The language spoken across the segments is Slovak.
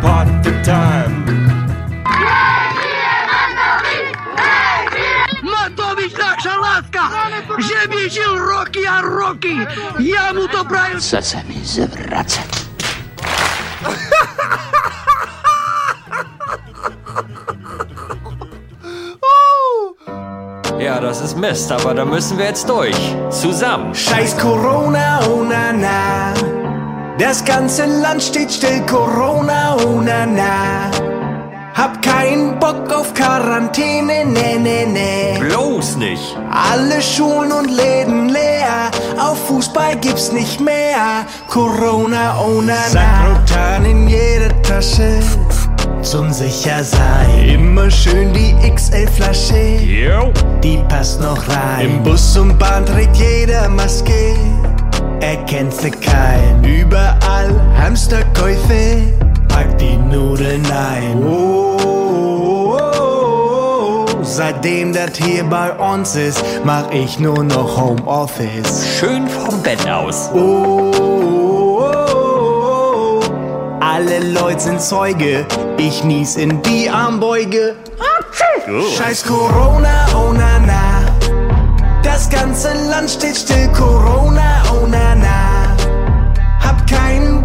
Party time. Matovič, naša láska, že by žil roky a roky. Ja mu to prajem. Chce sa mi zvracať. Ja, das ist Mist, aber da müssen wir jetzt durch. Zusammen. Scheiß Corona, oh na na. Das ganze Land steht still, Corona, oh na na. Hab keinen Bock auf Quarantäne, ne, ne, ne. Bloß nicht. Alle Schulen und Läden leer, auf Fußball gibt's nicht mehr. Corona, oh na na. Sakrotan in jeder Tasche, zum Sichersein. Immer schön die XL-Flasche, die passt noch rein. Im Bus und Bahn trägt jeder Maske, erkennt sie kein. Überall Hamsterkäufe, pack die Nudeln ein. Oh, oh, oh, oh. Seitdem das hier bei uns ist, mach ich nur noch Homeoffice. Schön vom Bett aus. Alle Leute sind Zeuge, ich nies in die Armbeuge. Scheiß Corona, oh na na. Das ganze Land steht still, Corona,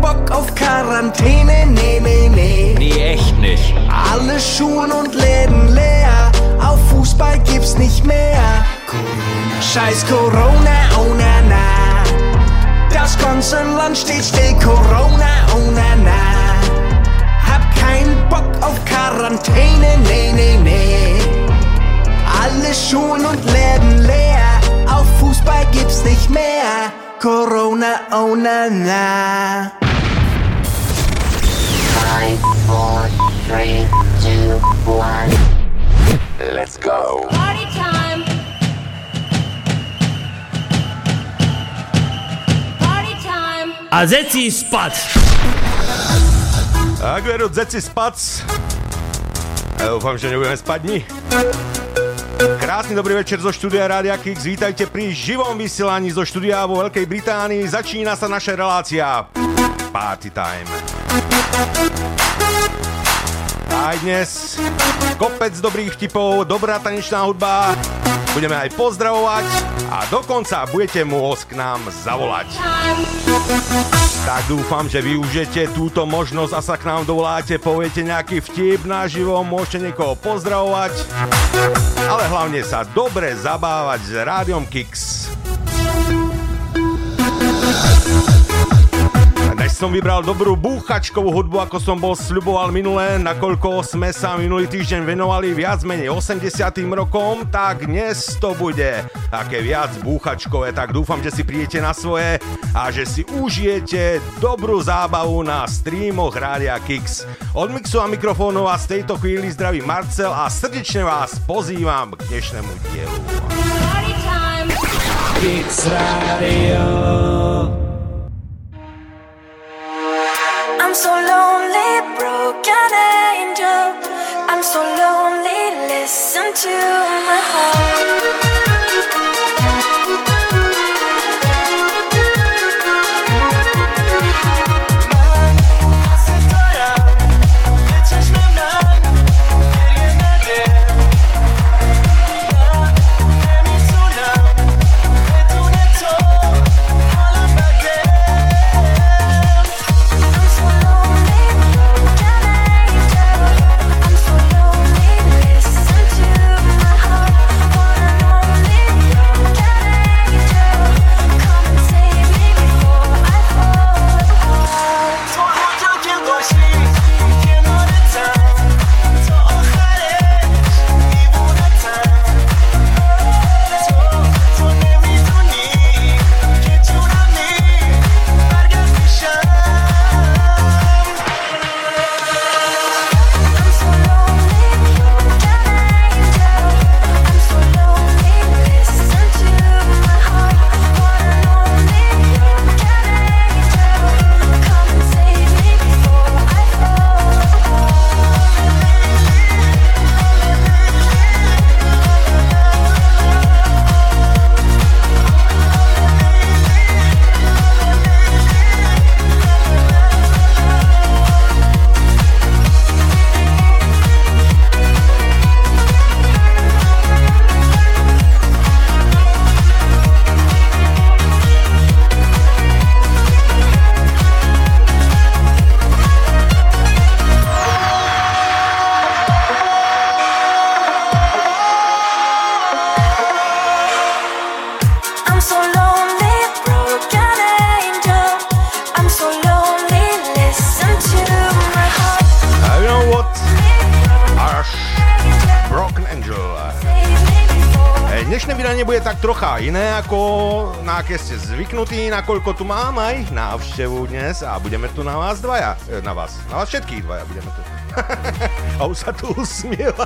Bock auf Quarantäne, nee, nee, nee. Nee, echt nicht. Alle Schulen und Läden leer, auf Fußball gibt's nicht mehr. Corona. Scheiß Corona, oh na na. Das ganze Land steht still, Corona, oh na na. Hab keinen Bock auf Quarantäne, nee, nee, nee. Alle Schulen und Läden leer, auf Fußball gibt's nicht mehr. Corona, oh na na. Five, four, three, two, one. Let's go. Party time! Party time! A zeci spad. Tak veru, zeci spac. Ja dúfam, že nebudeme spať ni. Krásny dobrý večer zo štúdia Rádia Kix. Vítajte pri živom vysielaní zo štúdia vo Veľkej Británii. Začína sa naša relácia Party Time. Aj dnes kopec dobrých vtipov, dobrá tanečná hudba. Budeme aj pozdravovať a dokonca budete môcť k nám zavolať. Tak dúfam, že využijete túto možnosť a sa k nám dovoláte, poviete nejaký vtip naživo, môžete niekoho pozdravovať, ale hlavne sa dobre zabávať s Rádiom Kix. Dnes som vybral dobrú búchačkovú hudbu, ako som bol sľuboval minulé, nakoľko sme sa minulý týždeň venovali viac menej 80 rokom, tak dnes to bude také viac búchačkové, tak dúfam, že si prídete na svoje a že si užijete dobrú zábavu na streamoch Rádia Kix. Od mixu a mikrofónov a z tejto chvíli zdraví Marcel a srdečne vás pozývam k dnešnému dielu. Party time! Kix Radio. So lonely, broken angel. I'm so lonely, listen to my heart. Zvyknutí, nakoľko tu mám aj návštevu dnes a budeme tu na vás dvaja. E, Na vás, na vás všetkých dvaja budeme tu. a už sa tu usmieva.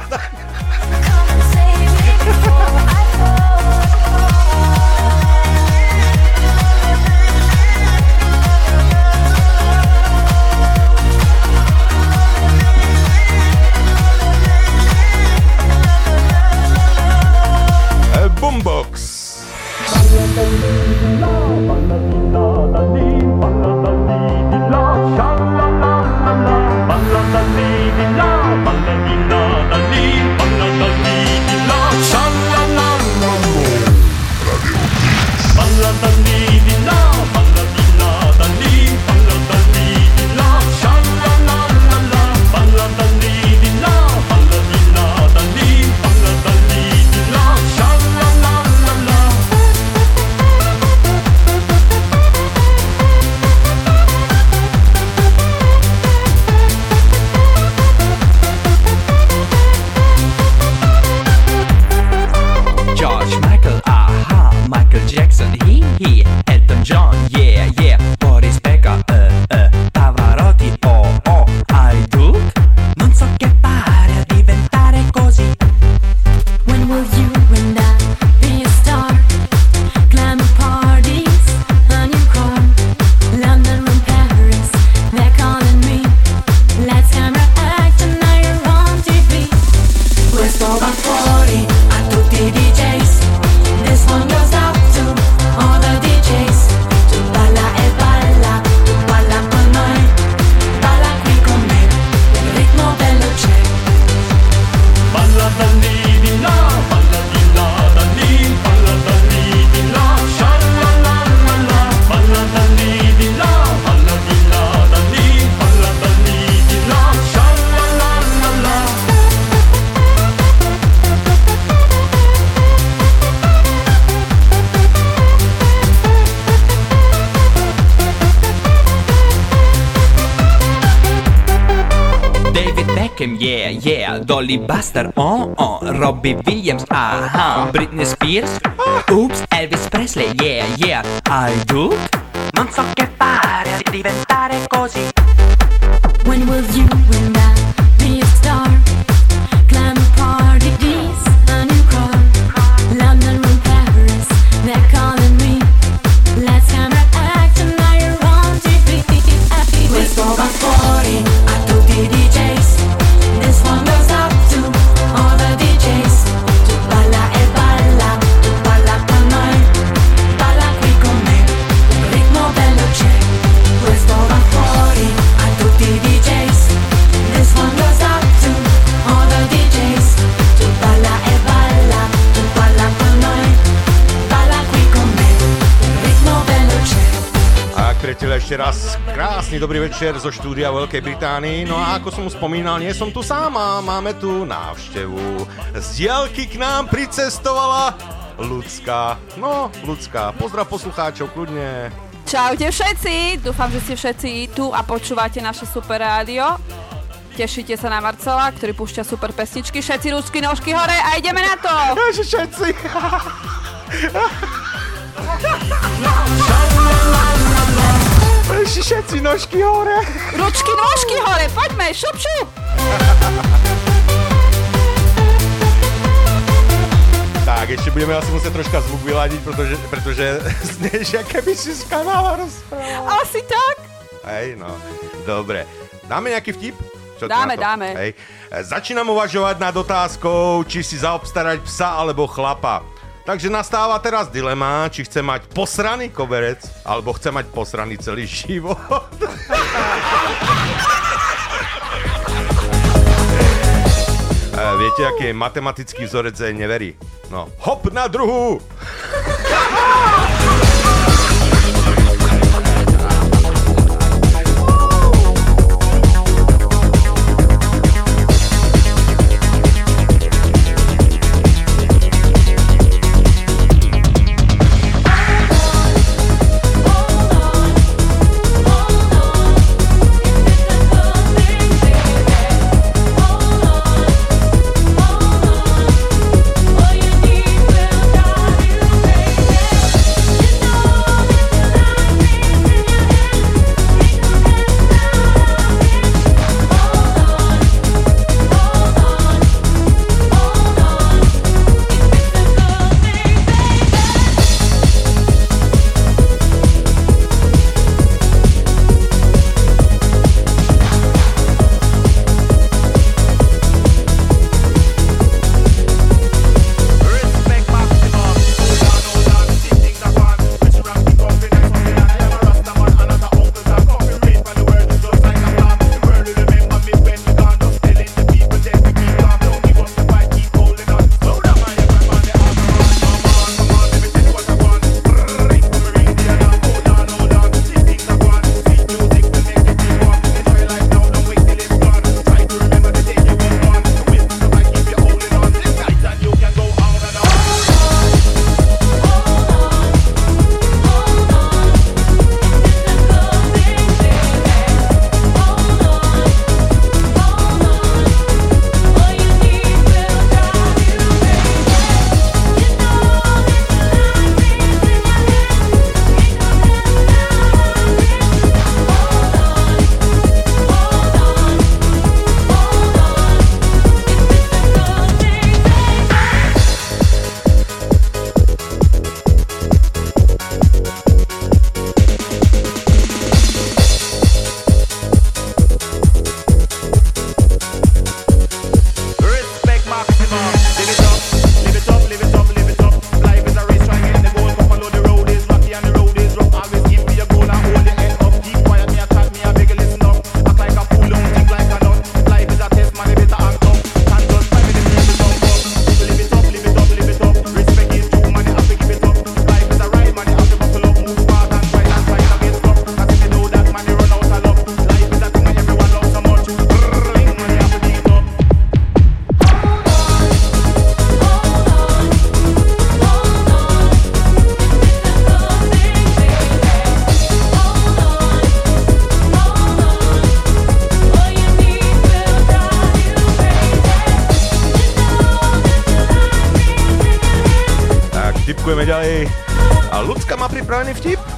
Yeah Dolly Buster, oh oh, Robbie Williams, aha, Britney Spears, oops, Elvis Presley, yeah yeah, I do. Non so che fare a diventare così. When will you and I ešte raz krásny dobrý večer zo štúdia Veľkej Británii. No a ako som už spomínal, nie som tu sám a máme tu návštevu. Z diaľky k nám pricestovala Ľudská. No, Ľudská, pozdrav poslucháčov, kľudne. Čaute všetci, dúfam, že ste všetci tu a počúvate naše super rádio. Tešíte sa na Marcela, ktorý púšťa super pesničky. Všetci rúsky nožky hore a ideme na to! Ježi, všetci. Ježi, všetci nožky hore. Ručky, nožky hore, poďme, šup, šup! Tak, ešte budeme asi musieť troška zvuk vyladiť, pretože, pretože znieš, aké by si z kanála rozprával. Asi tak. Hej, no, dobre. Dáme nejaký vtip? Čo Dáme, dáme. Hej. Začínam uvažovať nad otázkou, či si zaobstarať psa alebo chlapa. Takže nastáva teraz dilema, či chce mať posraný koberec, alebo chce mať posraný celý život. E, Viete, aký je matematický vzorec neverí? No, hop na druhú!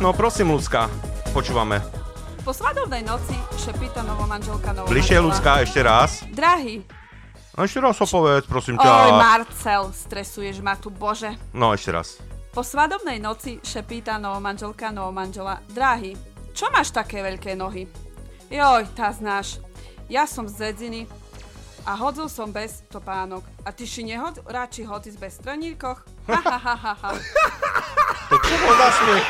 No prosím, Lucka, počúvame. Po svadobnej noci šepíta novomanželka novomanžela. Bližšie, Lucka, ešte raz. Drahý, No ešte raz ho povedz, prosím ťa. oj Marcel, stresuješ ma tu, bože. No ešte raz. Po svadobnej noci šepíta novomanželka novomanžela. Drahý, čo máš také veľké nohy? Joj, tá znáš. Ja som z Zedziny a hodzol som bez topánok. A ty si nehod, radši hodíš bez straníkoch? Ha, ha, ha, ha, ha. To čo bol za smiech?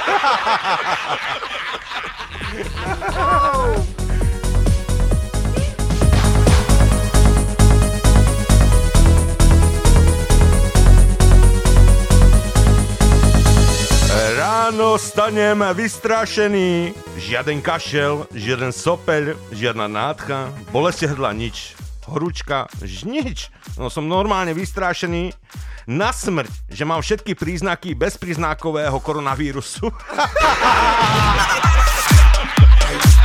Ráno stanem vystrašený. Žiaden kašel, žiaden sopeľ, žiadna nádcha, bolestie hrdla nič. Horúčka, nič. No som normálne vystrašený na smrť, že mám všetky príznaky bezpríznakového koronavírusu.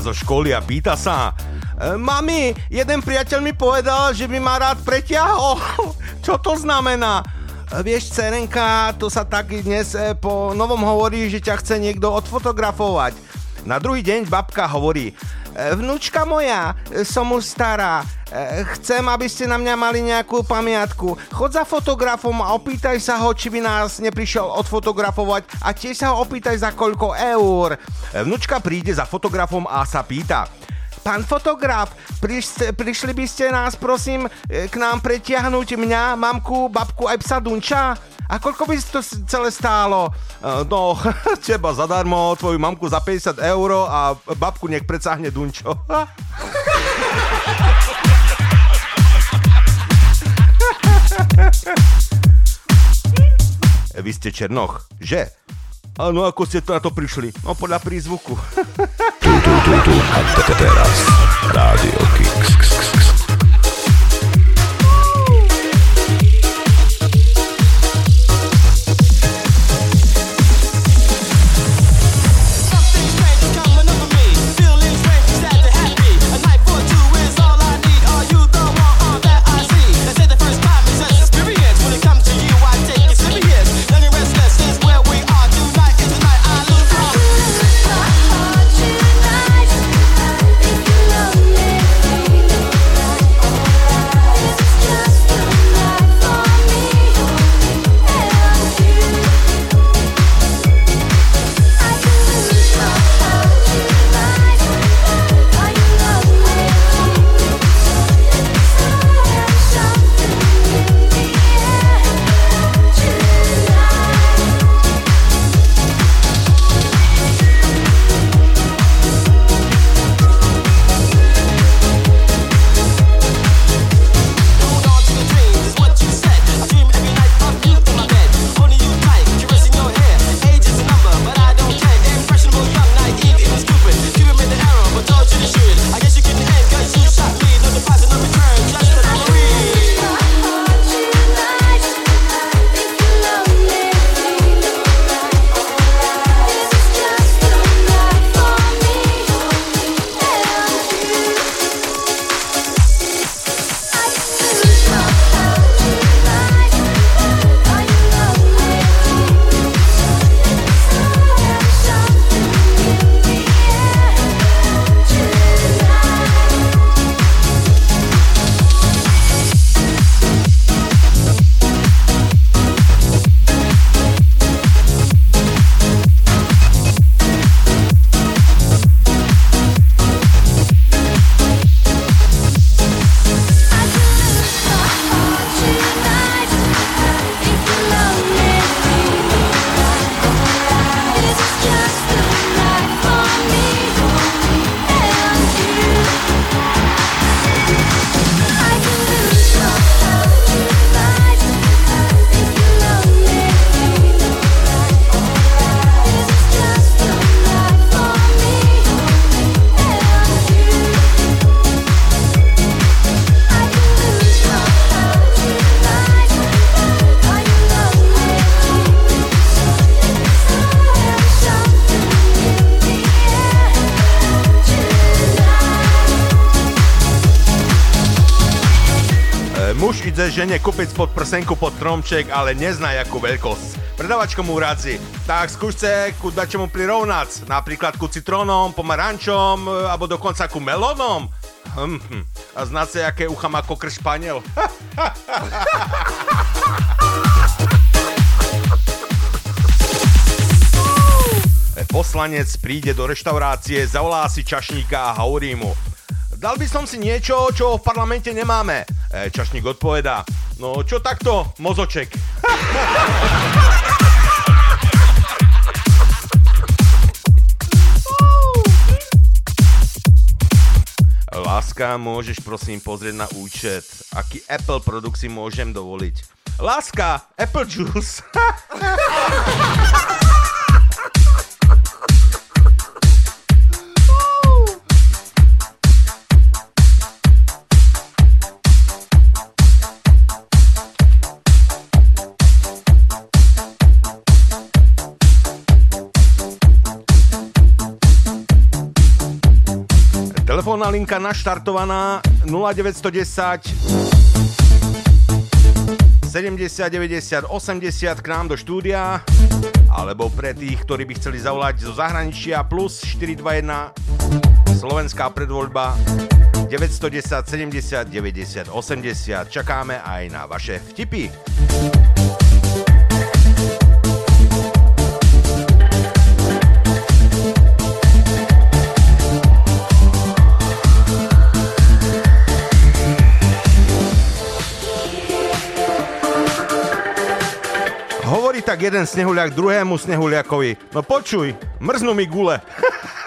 zo školy a pýta sa "E, Mami, jeden priateľ mi povedal, že by ma rád preťahol. Čo to znamená? "E, Vieš, Cerenka, to sa tak dnes e, po novom hovorí, že ťa chce niekto odfotografovať. Na druhý deň babka hovorí, "E, vnúčka moja, som už stará, chcem, aby ste na mňa mali nejakú pamiatku. Chod za fotografom a opýtaj sa ho, či by nás neprišiel odfotografovať a tiež sa ho opýtaj za koľko eur. Vnúčka príde za fotografom a sa pýta, Pán fotograf, priš, prišli by ste nás prosím k nám pretiahnuť mňa, mamku, babku aj psa Dunča? A koľko by to celé stálo? E, No, teba zadarmo, tvoju mamku za 50 eur a babku nech predsahne Dunčo. Vy ste Černoch, že? Áno, ako ste to na to prišli? No podľa prízvuku. Teraz Rádio Kix. Žene kúpiť pod prsenku pod tromček, ale nezná jakú veľkosť. Predavačka mu radzi, tak skúste ku dačomu prirovnať, napríklad ku citrónom, pomarančom, e, alebo dokonca ku melónom. Hm, hm. A znáte, aké ucha má kokr španiel? Poslanec príde do reštaurácie, zavolá si čašníka a hovorí mu Dal by som si niečo, čo v parlamente nemáme. E, čašník odpovedá No čo takto, mozoček? Láska, môžeš prosím pozrieť na účet, aký Apple produkt si môžem dovoliť. Láska, Apple Juice. Telefónna linka naštartovaná. 0910 70 90 80 k nám do štúdia. Alebo pre tých, ktorí by chceli zavolať zo zahraničia plus 421 slovenská predvoľba 910 70 90 80 čakáme aj na vaše vtipy. Tak jeden snehuliak druhému snehuliakovi. No počuj, mrznú mi gule.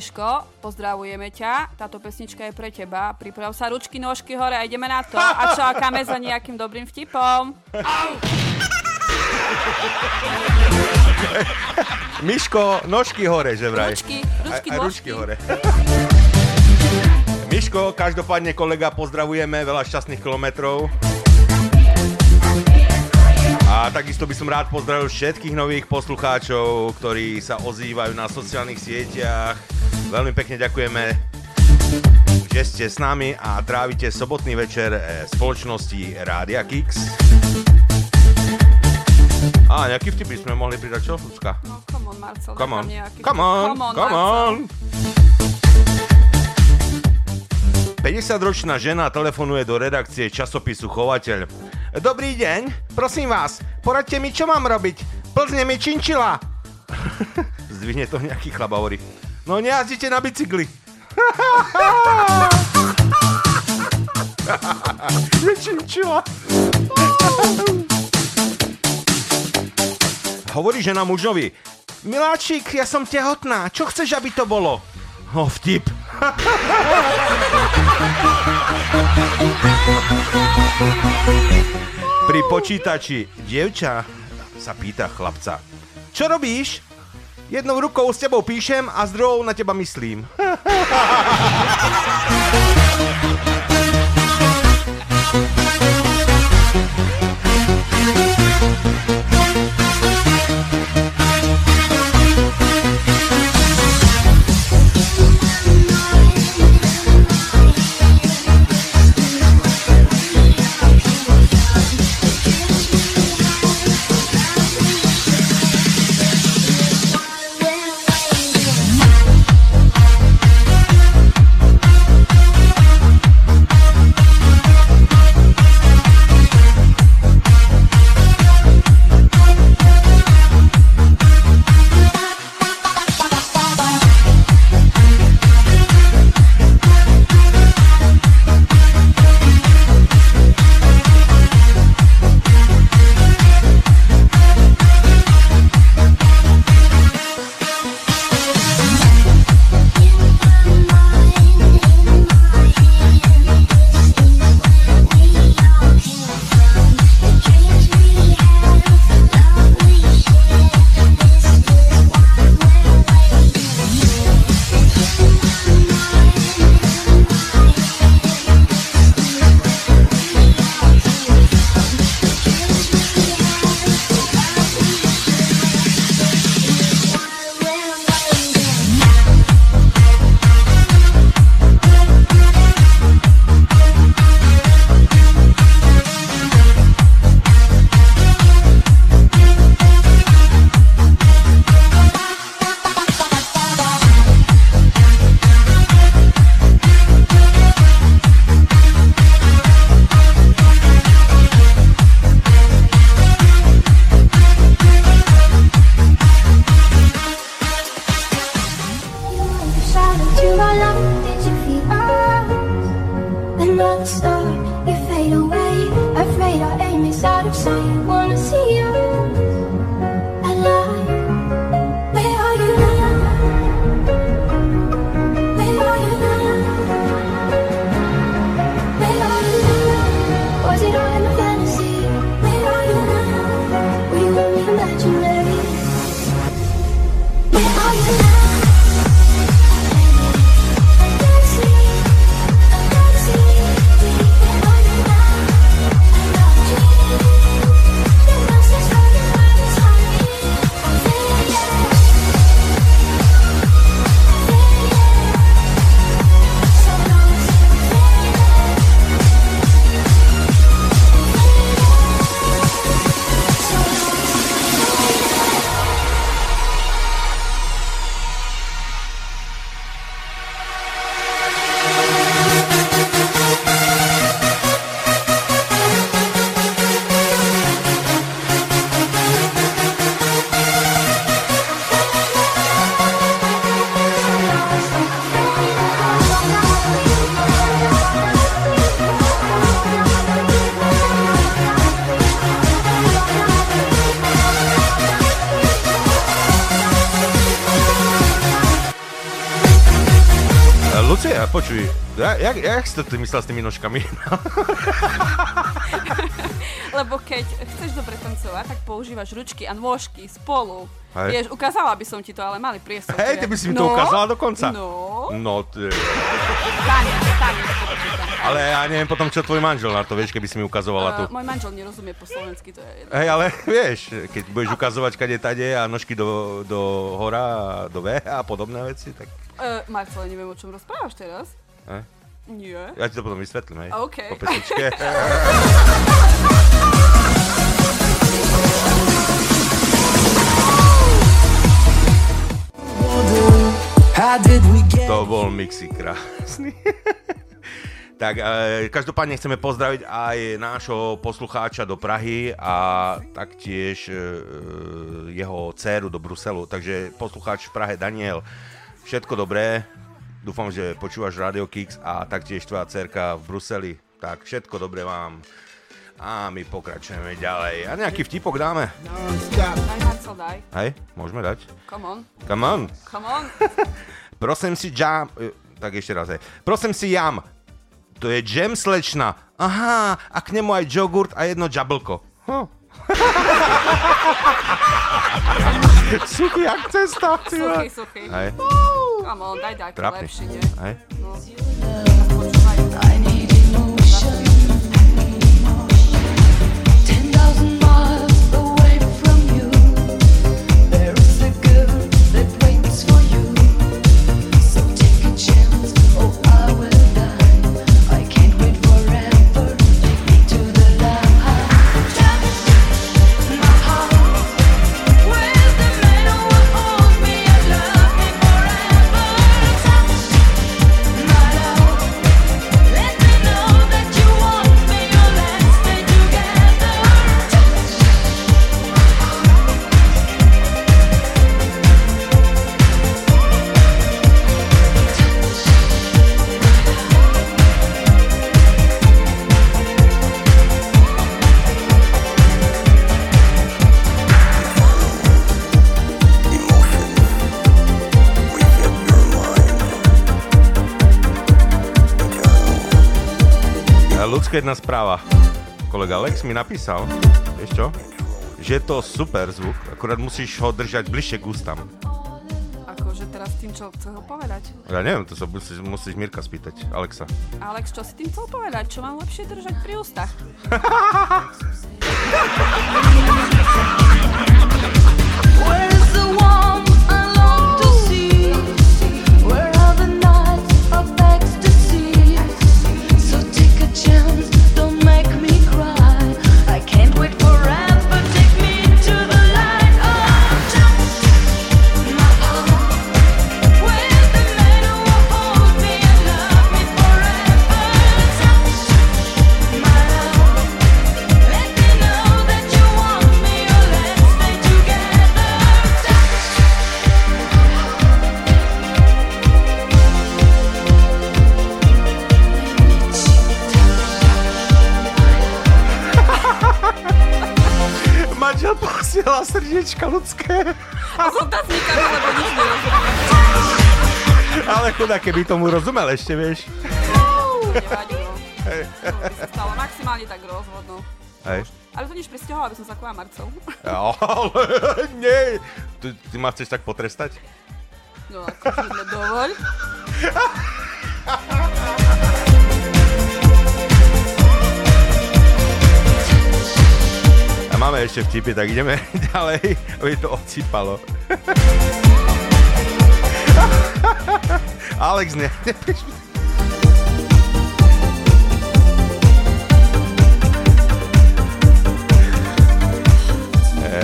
Miško, pozdravujeme ťa. Táto pesnička je pre teba. Priprav sa ručky, nožky hore a ideme na to. A čakáme za nejakým dobrým vtipom. Miško, nožky hore, že vraj. Ručky, ručky, aj ručky hore. Miško, každopádne kolega, pozdravujeme, veľa šťastných kilometrov. A takisto by som rád pozdravil všetkých nových poslucháčov, ktorí sa ozývajú na sociálnych sieťach. Veľmi pekne ďakujeme, že ste s nami a trávite sobotný večer eh, spoločnosti Rádia Kix. A nejaký vtip by sme mohli pridať, čo, Lucka? No, come on, Marcel. Come on, nejaký come on, come on, come on. 50-ročná žena telefonuje do redakcie časopisu Chovateľ. Dobrý deň, prosím vás, poradte mi, čo mám robiť. Plzne mi činčila. Zdvihne to nejaký chlap hovorí. No nejazdite na bicykli. Je činčila. Hovorí žena mužovi. Miláčik, ja som tehotná, čo chceš, aby to bolo? No, vtip. Pri počítači dievča sa pýta chlapca. Čo robíš? Jednou rukou s tebou píšem a s druhou na teba myslím. jak, si to ty myslel s tými nožkami? Lebo keď chceš dobre tancovať, tak používaš ručky a nôžky spolu. Hej. Vieš, ukázala by som ti to, ale mali priestor. Hej, ty by si mi to No, ukázala dokonca. No, No, ty, tanec, počítam. ale ja neviem potom, čo tvoj manžel na to, vieš, keby si mi ukazovala tu. Uh, môj manžel nerozumie po slovensky, to je jedno. Hej, ale vieš, keď budeš ukazovať kade tade a nožky do, do hora a do V a podobné veci, tak Uh, Marcel, neviem, o čom rozprávaš teraz. eh, Nie. ja ti to potom vysvetlím, hej. OK. Po pesničke. To bol mixy krásny. tak e, každopádne chceme pozdraviť aj nášho poslucháča do Prahy a taktiež e, jeho dceru do Bruselu. Takže poslucháč v Prahe Daniel, všetko dobré. Dúfam, že počúvaš Radio Kix a taktiež tvoja dcerka v Bruseli. Tak všetko dobré vám. A my pokračujeme ďalej. A nejaký vtipok dáme? Daj, Marcel, daj. Hej, môžeme dať? Come on. Come on. Come on. Prosím si jam... e, Tak ešte raz, hej. Prosím si jam. To je jam slečna. Aha, a k nemu aj jogurt a jedno jablko. Huh. suchý jak cesta. Suchý, suchý. Hej, Come on, daj daj, lepšie, nie? Hej. No. Počúvaj. Ľudská jedna správa. Kolega Alex mi napísal, vieš čo? Že je to super zvuk, akurát musíš ho držať bližšie k ústam. Akože teraz tým, čo chcel povedať. Ja neviem, to sa musíš, musíš Mirka spýtať, Alexa. Alex, čo si tým chcel povedať? Čo mám lepšie držať pri ústach? Where's the warm questions Chudá, keby tomu rozumel ešte, vieš. No. Stalo maximálne tak rozhodnú. Hej. Ale to nič presťahoval, aby som sa kúla Marcel. Ale nie. Ty, ty ma chceš tak potrestať? No, akože no, dovoľ. A máme ešte vtipy, tak ideme ďalej, aby to odsýpalo. Alex, ne, nepíš mi.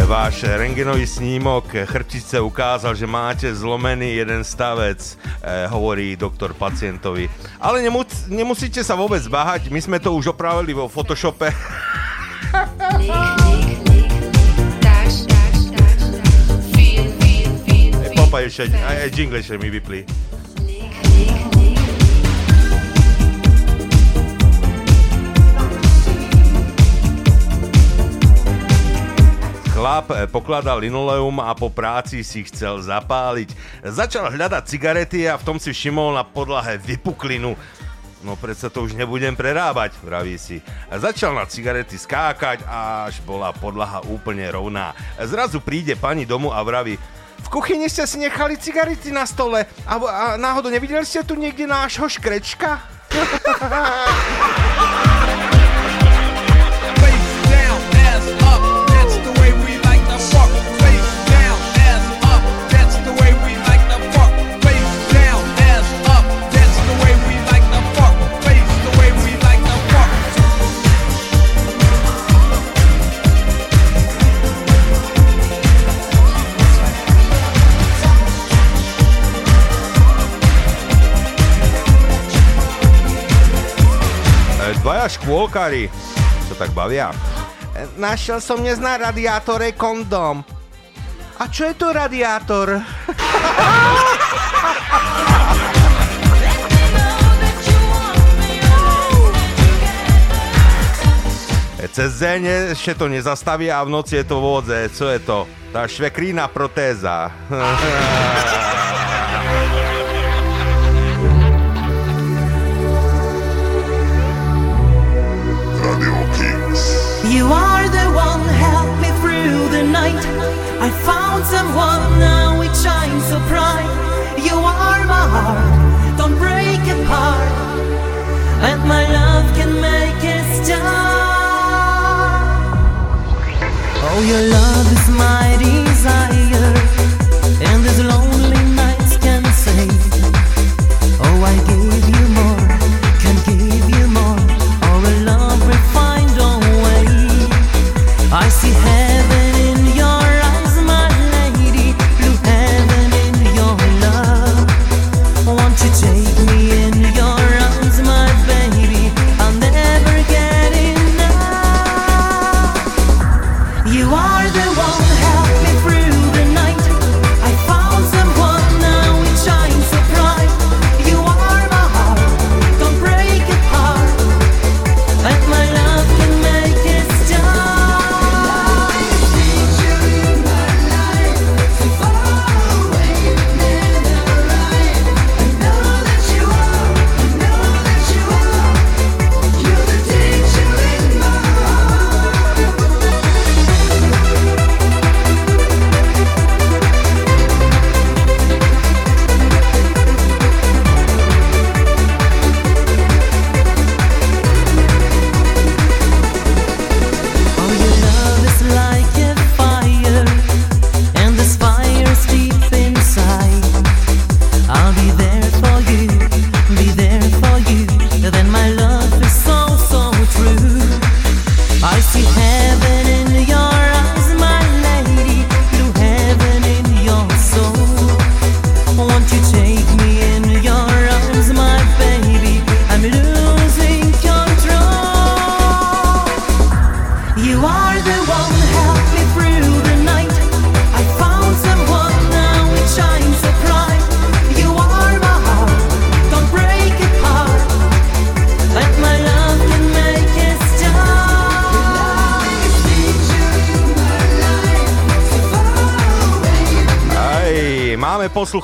Váš rengenový snímok chrbtice ukázal, že máte zlomený jeden stavec, e, hovorí doktor pacientovi. Ale nemus- nemusíte sa vôbec báhať, my sme to už opravili vo Photoshope. Papa ešte, aj, aj jingle ešte mi vyplí. Chlap eh, pokladal linoleum a po práci si chcel zapáliť. Začal hľadať cigarety a v tom si všimol na podlahe vypuklinu. No predsa to už nebudem prerábať, vraví si. Začal na cigarety skákať, až bola podlaha úplne rovná. Zrazu príde pani domu a vraví, v kuchyni ste si nechali cigarety na stole a, a náhodou nevideli ste tu niekde nášho škrečka? Dvaja škôlkári sa tak bavia. E, Našiel som dnes na radiátore kondom. A čo je to radiátor? E, Cez deň ešte to nezastaví a v noci je to vodze. Co je to? Tá švekrína protéza. Radio Kings. You are the one help me through the night. I found someone now it shines so bright. You are my heart, don't break apart. And my love can make it start. Oh, your love is my desire,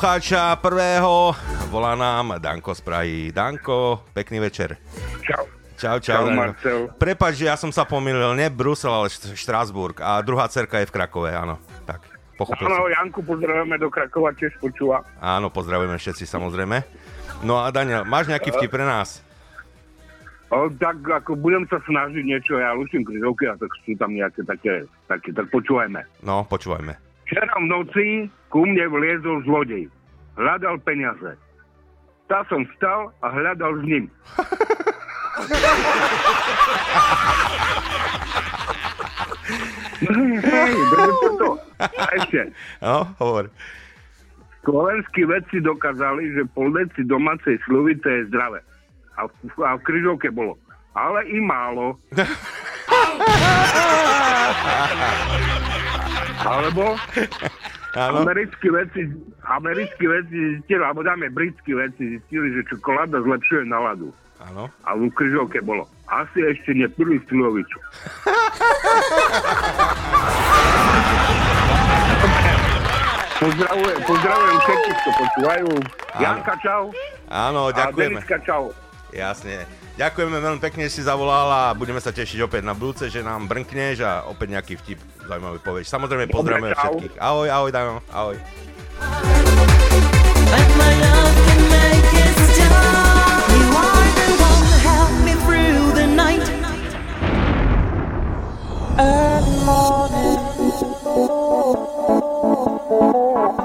poslucháča prvého, volá nám Danko z Prahy. Danko, pekný večer. Čau. Čau, čau. Čau. Marcel. Prepač, že ja som sa pomýlil, nie Brusel, ale Št- Štrásburg. A druhá cerka je v Krakove, áno. Tak, pochopil Áno, som. Janku pozdravujeme do Krakova, tiež počúva. Áno, pozdravujeme všetci samozrejme. No a Daniel, máš nejaký vtip pre nás? O, tak ako budem sa snažiť niečo, ja luším križovky a tak sú tam nejaké také, také, tak počúvajme. No, počúvajme. Včera v noci ku mne vliezol zlodej. Hľadal peniaze. Tá som vstal a hľadal s ním. Hej, toto. A ešte. No, hovor. Slovenskí vedci dokázali, že pol deci domácej sluvy to je zdravé. A v, a v križovke bolo. Ale i málo. Alebo Áno. americkí vedci, americkí vedci zistili, alebo dáme britskí vedci zistili, že čokoláda zlepšuje náladu. Áno. A v križovke bolo. Asi ešte nepili slivoviču. Pozdravujem, pozdravujem všetkých, čo počúvajú. Janka, čau. Áno, A ďakujeme. Deniska, čau. Jasne. Ďakujeme veľmi pekne, že si zavolal a budeme sa tešiť opäť na budúce, že nám brnkneš a opäť nejaký vtip zaujímavý povieš. Samozrejme Dobre, pozdravujeme čau. všetkých. Ahoj, ahoj, Dano, ahoj. Telefónna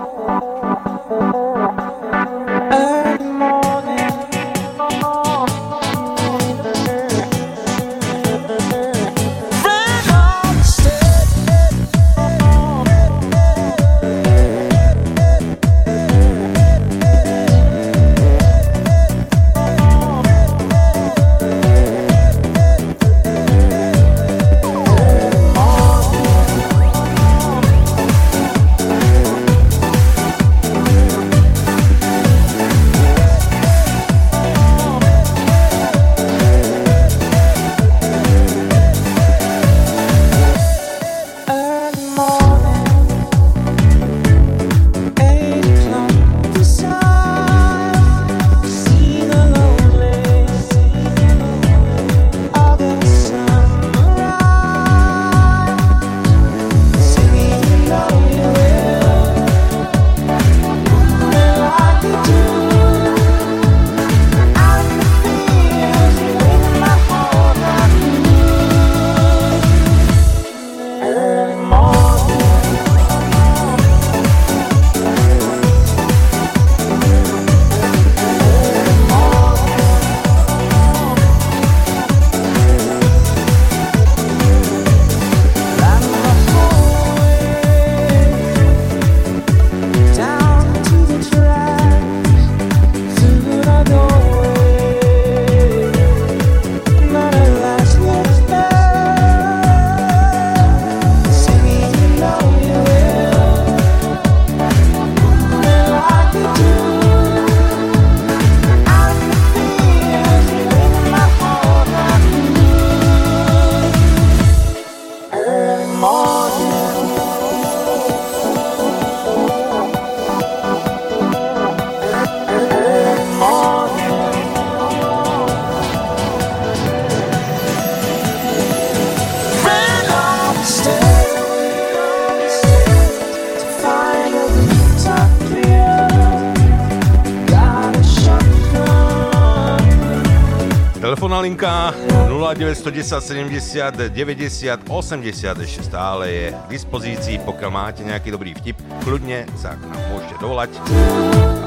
linka 0910 70 90 80 ešte stále je k dispozícii, pokiaľ máte nejaký dobrý vtip, kľudne sa nám môžete dovolať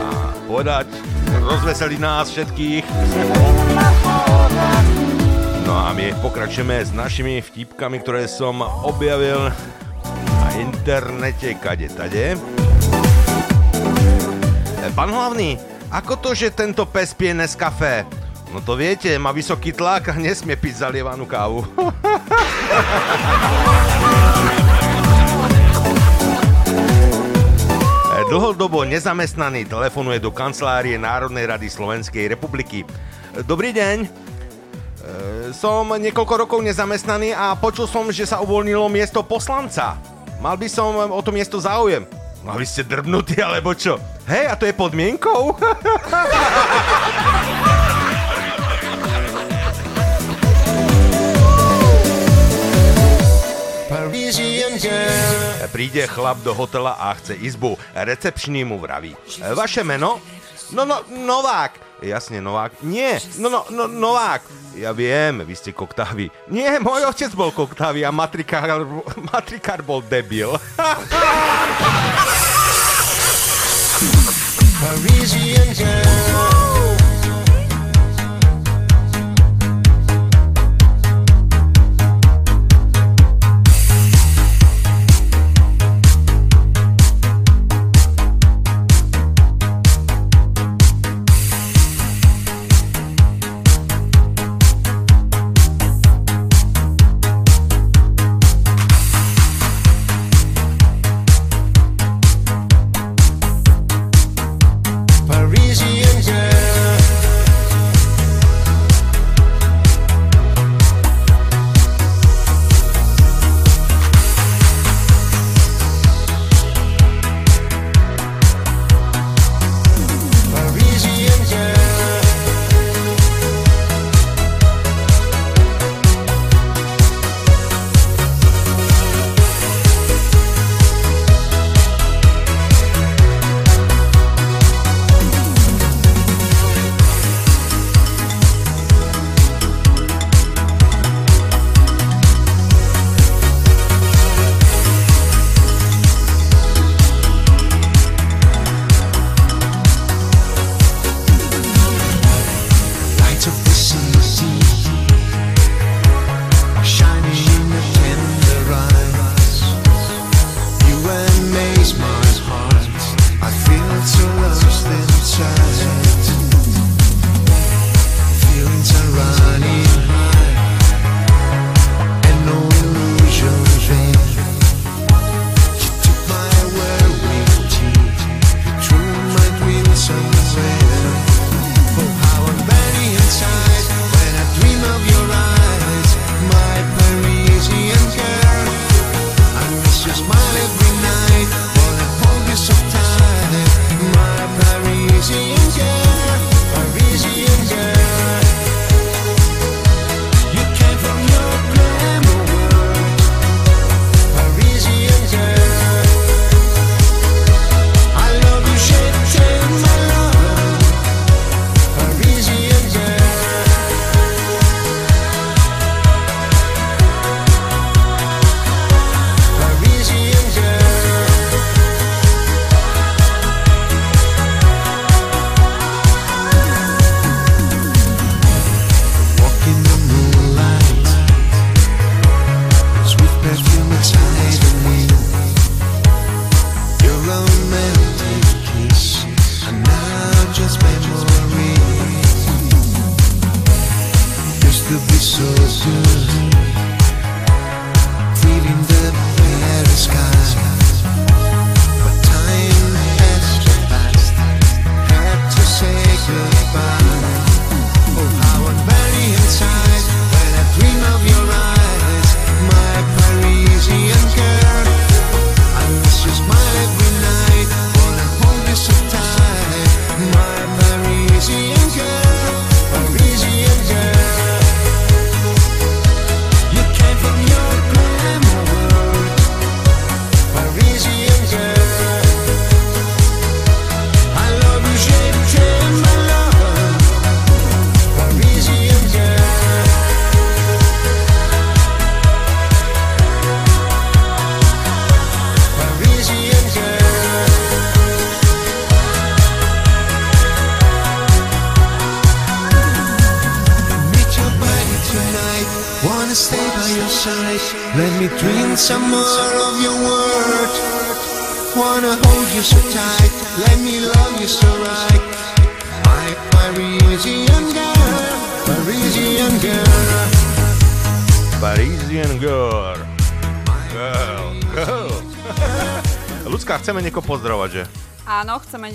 a povedať, rozveseliť nás všetkých. No a my pokračujeme s našimi vtipkami, ktoré som objavil na internete kade tade. Pán hlavný, ako to, že tento pes pije Nescafé? No to viete, má vysoký tlak a nesmie piť zalievanú kávu. Dlhodobo nezamestnaný telefonuje do kancelárie Národnej rady Slovenskej republiky. Dobrý deň. E, Som niekoľko rokov nezamestnaný a počul som, že sa uvoľnilo miesto poslanca. Mal by som o to miesto záujem. No vy ste drbnutí, alebo čo? Hej, a to je podmienkou? Príde chlap do hotela a chce izbu. Recepčný mu vraví. "E, Vaše meno? No, no, Novák. Jasne, Novák. Nie, no, no, no, Novák. Ja viem, vy ste koktávy. Nie, môj otec bol koktávy a matrikár, matrikár bol debil. Parisian girl.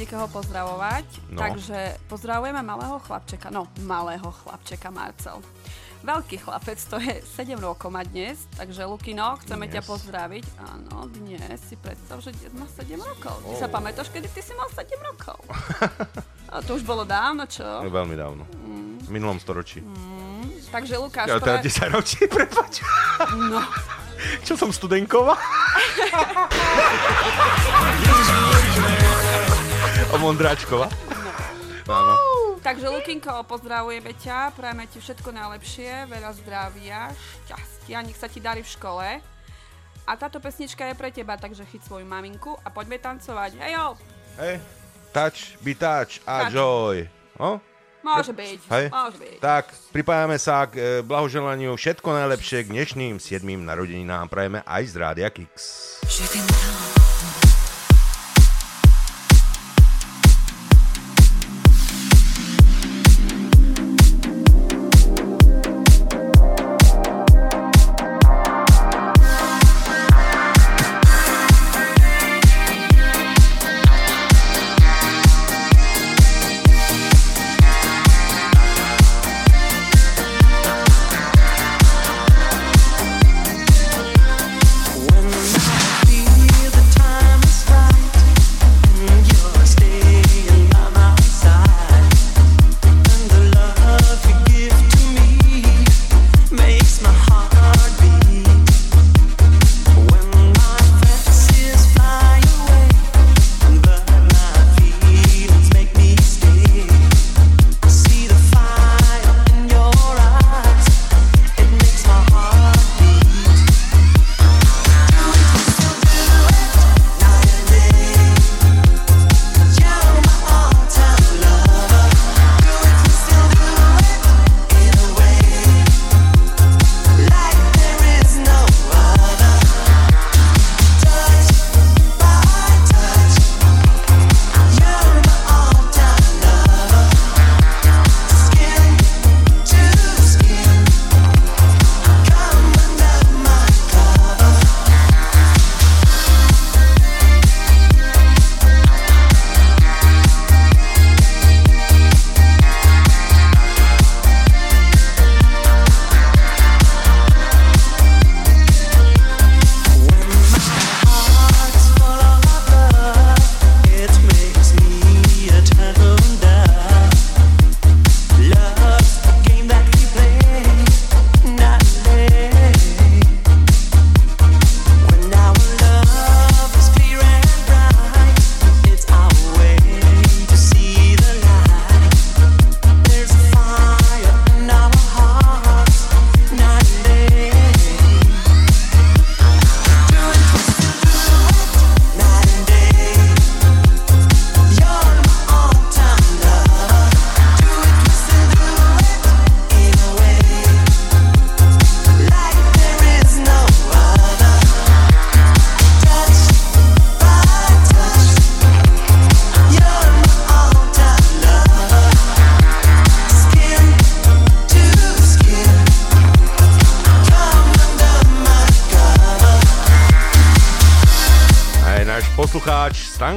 Niekoho pozdravovať, No. takže pozdravujeme malého chlapčeka, no malého chlapčeka Marcel. Veľký chlapec, to je 7 rokov má dnes, takže Lukino, chceme ťa Dnes? pozdraviť. Áno, dnes si predstav, že dnes má 7 rokov. Ty Oh. sa pamätáš, kedy ty si mal 7 rokov? A to už bolo dávno, čo? Veľmi dávno. V minulom storočí. Takže Lukáš, Ja teda pre... 10 ročí, prepáč. No. Čo som studenková? A Mondráčková? Áno. Takže Lukinko, pozdravujeme ťa, prajeme ti všetko najlepšie, veľa zdravia, šťastia, nech sa ti darí v škole. A táto pesnička je pre teba, takže chyť svoju maminku a poďme tancovať. Hejo, Hej. Touch, be touch a Touch. joy. No? môže byť, Hej. môže byť. Tak, pripájame sa k e, blahoželaniu všetko najlepšie k dnešným 7. narodeninám. Prajeme aj z Rádia Kix. When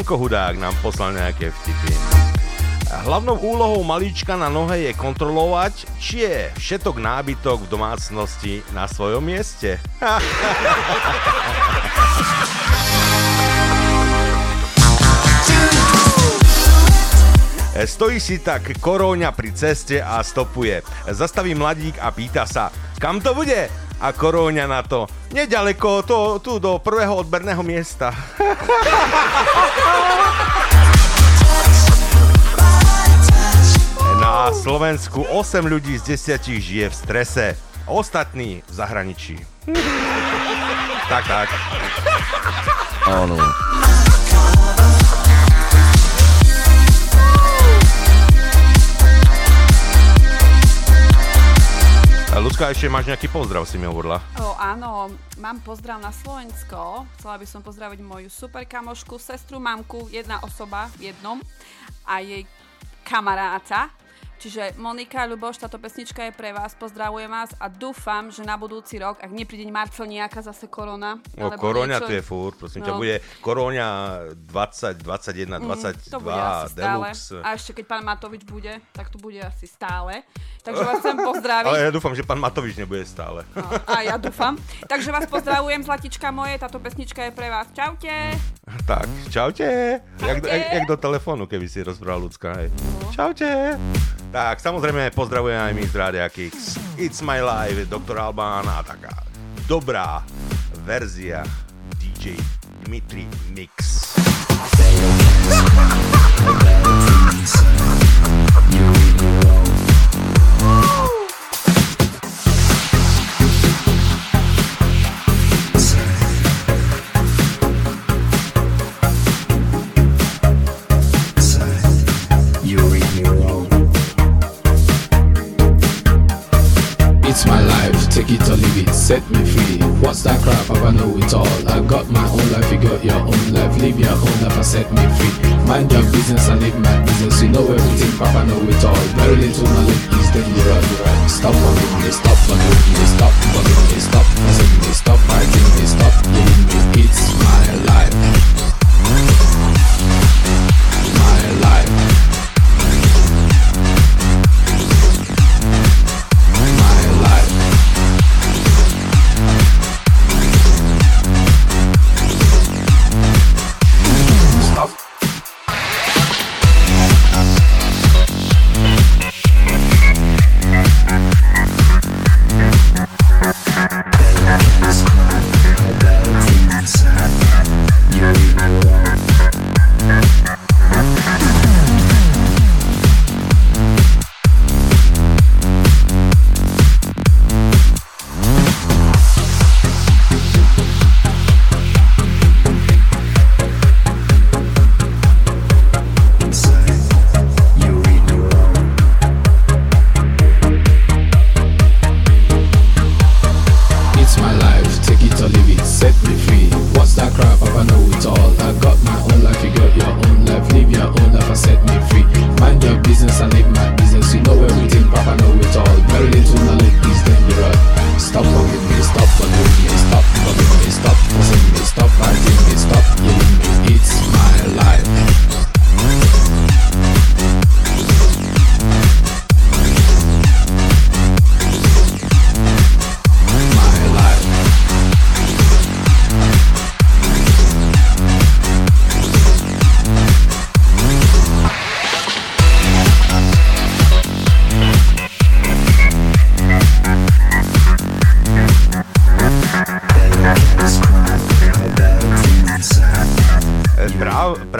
Stanko Hudák nám poslal nejaké vtipy. Hlavnou úlohou malíčka na nohe je kontrolovať, či je všetok nábytok v domácnosti na svojom mieste. Stojí si tak koróňa pri ceste a stopuje. Zastaví mladík a pýta sa, kam to bude? A koróňa na to, nedaleko, to tu do prvého odberného miesta. Na Slovensku 8 ľudí z 10 žije v strese, ostatní v zahraničí. tak, tak. Áno. Ľudská, ešte máš nejaký pozdrav, si mi hovorila. O, áno, mám pozdrav na Slovensko. Chcela by som pozdraviť moju super kamošku, sestru, mamku, jedna osoba v jednom a jej kamaráta. Čiže Monika, Ľuboš, táto pesnička je pre vás, pozdravujem vás a dúfam, že na budúci rok, ak nepríde Marcel nejaká zase korona. No, koróňa niečo, tu je fúr, prosím ťa, No. bude koróňa 20, 21, Mm, 22, to bude asi stále. deluxe. A ešte keď pán Matovič bude, tak tu bude asi stále. Takže vás chcem pozdraviť. Ale ja dúfam, že pán Matovič nebude stále. No, a ja dúfam. Takže vás pozdravujem, zlatička moje, táto pesnička je pre vás. Čaute. Tak, čaute. Jak, Čaute. jak, jak do telefónu, keby si rozprával ľudská, hej. Čaute. Tak, samozrejme, pozdravujem aj my z Rádia Kix. It's my life, Dr. Albán a taká dobrá verzia DJ Dmitri Mix. It's my life, take it or leave it, set me free. What's that crap? I know it all. I got my own life, you got your own life. Live your own life and set me free. Mind your business and live my business. You know everything, Papa know it all. Very little knowledge is dangerous. Stop forgiving me, stop forgiving me, stop forgiving me, stop forgiving me, stop fighting me,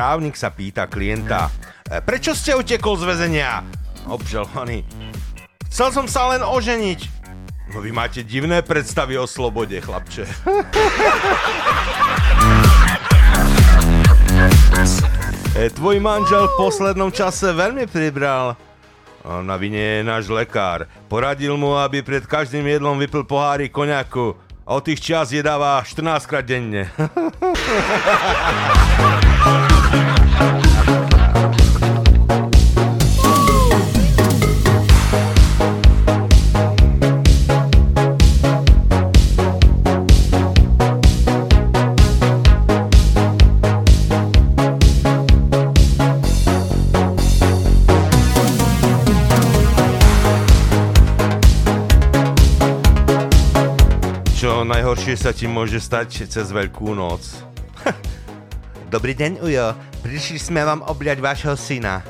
právnik sa pýta klienta, "E, prečo ste utekol z väzenia? Obžalovaný. Chcel som sa len oženiť. No vy máte divné predstavy o slobode, chlapče. E, tvoj manžel v poslednom čase veľmi pribral. Na vine je náš lekár. Poradil mu, aby pred každým jedlom vypil pohári koňaku. A od tých čas jedáva 14 krát denne. Najhoršie sa ti môže stať cez Veľkú noc. Dobrý deň, Ujo. Prišli sme vám obľať vášho syna.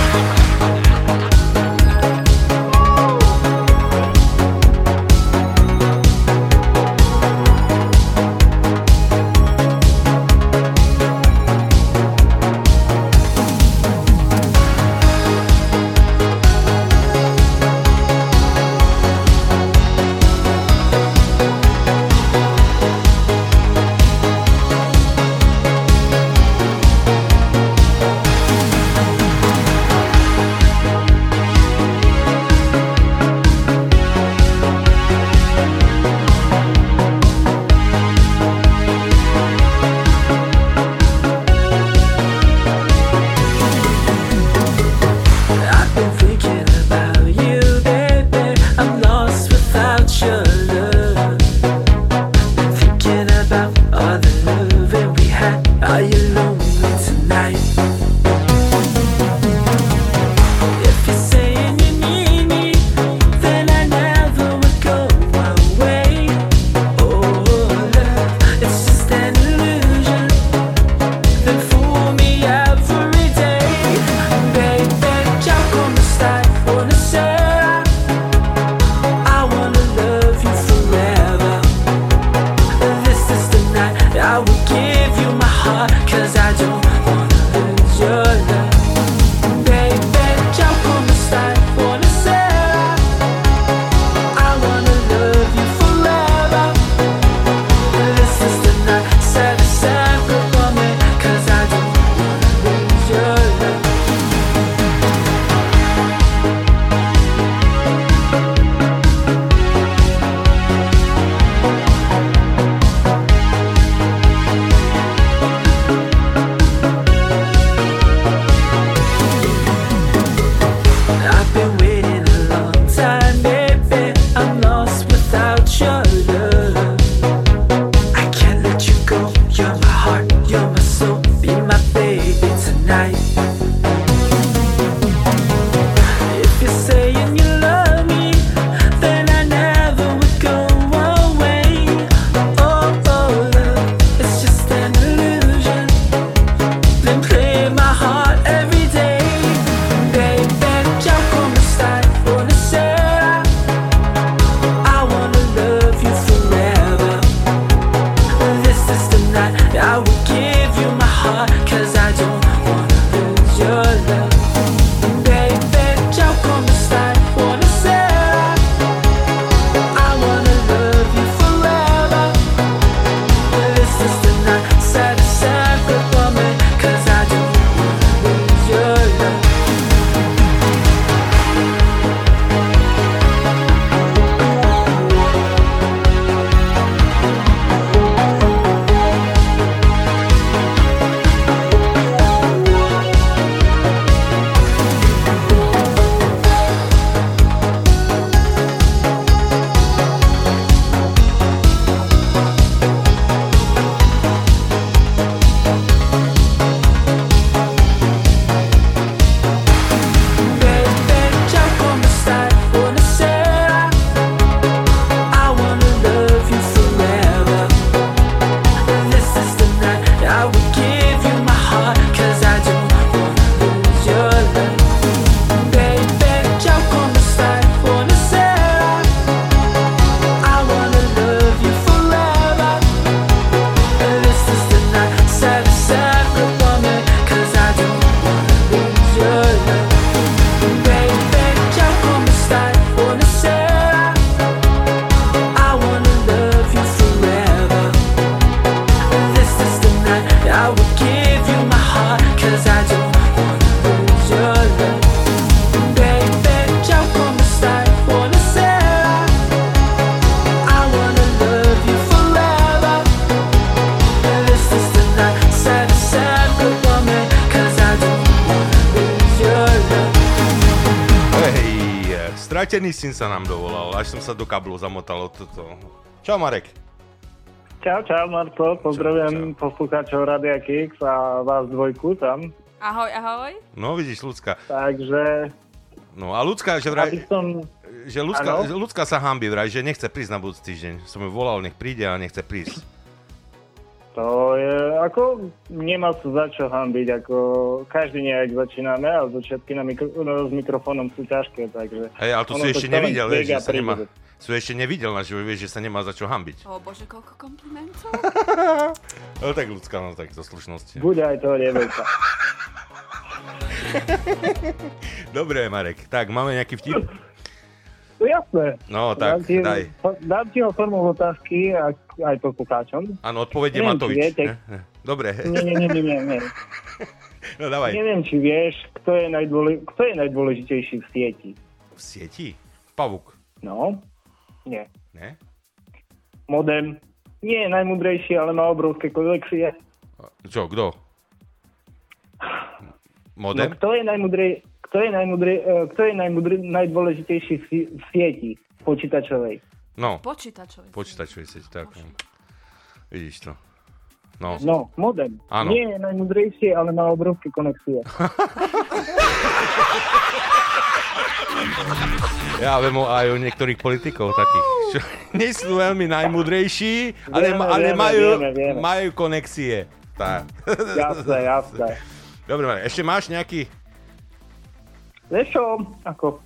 Kristín sa nám dovolal, až som sa do kablu zamotal od toto. Čau Marek. Čau, čau Marco, pozdravujem čau, čau. poslucháčov Radia Kix a vás dvojku tam. Ahoj, ahoj. No vidíš, ľudská. Takže... No a ľudská, že vraj... Som... Že ľudská, ľudská sa hambi vraj, že nechce prísť na budúci týždeň. Som ju volal, nech príde a nechce prísť. To je, ako, nemá sa za čo hambiť, ako každý nejak začíname a začiatky na mikro, no, s mikrofónom sú ťažké, takže... Hej, ale to ono si ešte nevidel, vieš, že sa nemá... Si ho ešte nevidel na živo, vieš, že sa nemá za čo hambiť. O bože, koľko komplimentov. No tak ľudská, no tak zo slušnosti. Bude aj toho nebojka. Dobre, Marek. Tak, máme nejaký vtip? No jasné. No, dám tak, ti, daj. Dám ti ho formou otázky a, aj poslucháčom. Áno, odpovedie Neviem, Matovič. viete- ne? Ne. Dobre. Nie, nie, nie, nie, nie. nie. No dávaj. Neviem, či vieš, kto je, najdôle, kto je najdôležitejší v sieti. V sieti? Pavuk. No, nie. Ne? Modem. Nie je najmudrejší, ale má obrovské kolekcie. Čo, kto? No, Modem? kto je najmudrej, kto je najmudrej, eh, kto je najmudrej, najdôležitejší v, si- v sieti počítačovej? No. Počítačovej. Počítačovej sieť, tak. Vidíš to. No. No, modem. Áno. Nie je najmudrejší, ale má obrovské konexie. Ja viem aj o niektorých politikov takých, čo nie sú veľmi najmudrejší, ale, Vieme, ale vieme, majú, vieme, vieme. majú konexie. Tak. Jasné, jasné. Dobre, ešte máš nejaký... Vieš čo, ako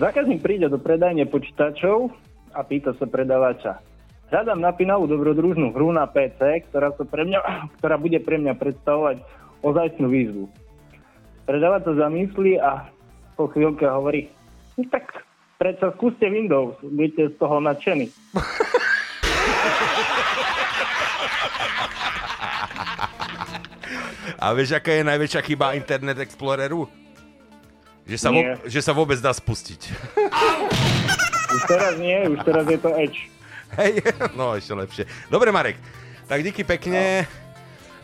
zákazník príde do predajne počítačov a pýta sa predavača. Hľadám napínavú dobrodružnú hru na PC, ktorá, sa pre mňa, ktorá bude pre mňa predstavovať ozajstnú výzvu. Predavač sa zamyslí a po chvíľke hovorí, no tak predsa skúste Windows, budete z toho nadšení. A vieš, aká je najväčšia chyba Internet Exploreru? Že sa, vo, že sa vôbec dá spustiť. Už teraz nie, už teraz je to Edge. Hej, no ešte lepšie. Dobre, Marek, tak díky pekne.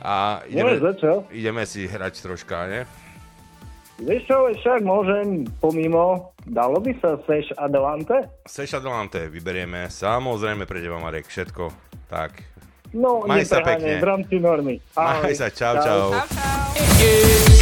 A ideme, Nemáš za čo? ideme si hrať troška, ne? Vieš čo, však môžem pomimo, dalo by sa Seš Adelante? Seš Adelante vyberieme, samozrejme pre teba, Marek, všetko. Tak, No, Maj sa pekne. v rámci normy. maj sa, čau, čau. Believe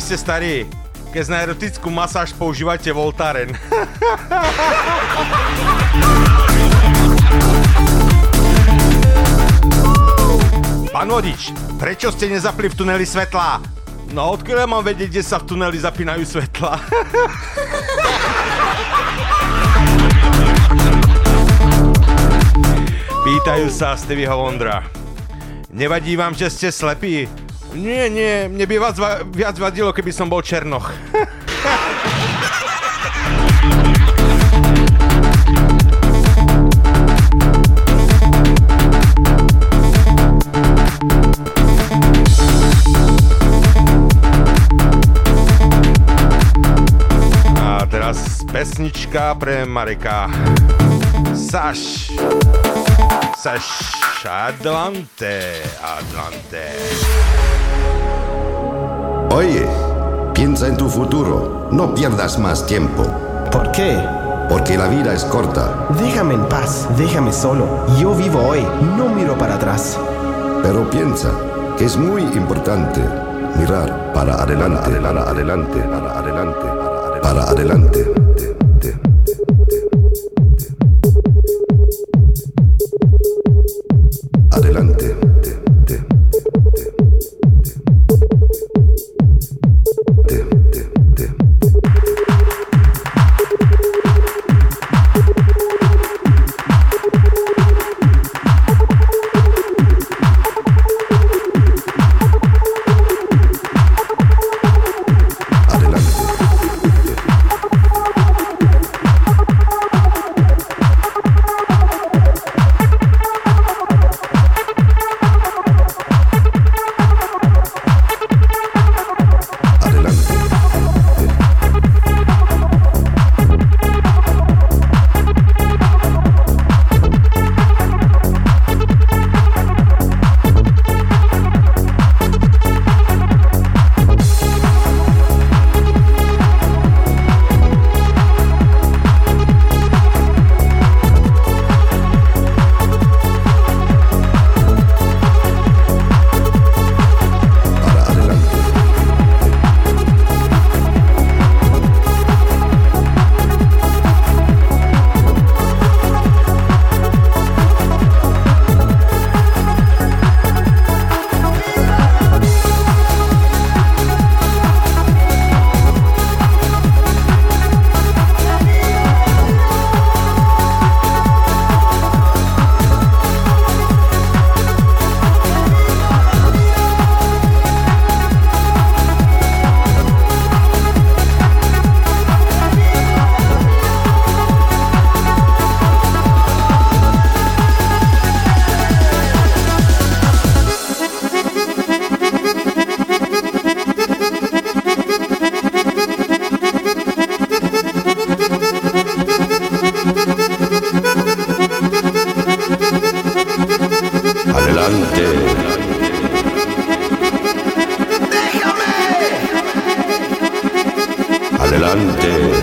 kedy ste starí. Keď na erotickú masáž používate Voltaren. Pán vodič, prečo ste nezapli v tuneli svetlá? No odkiaľ ja mám vedieť, kde sa v tuneli zapínajú svetlá? Pýtajú sa Stevieho Vondra. Nevadí vám, že ste slepí? Nie, nie, mne by va- viac vadilo, keby som bol Černoch. A teraz pesnička pre Mareka. Saš. Saš. Adelante. Adelante. Oye, piensa en tu futuro. No pierdas más tiempo. ¿Por qué? Porque la vida es corta. Déjame en paz, déjame solo. Yo vivo hoy, no miro para atrás. Pero piensa que es muy importante mirar para adelante, para adelante, para adelante, para adelante. Adelante. Adelante. Adelante.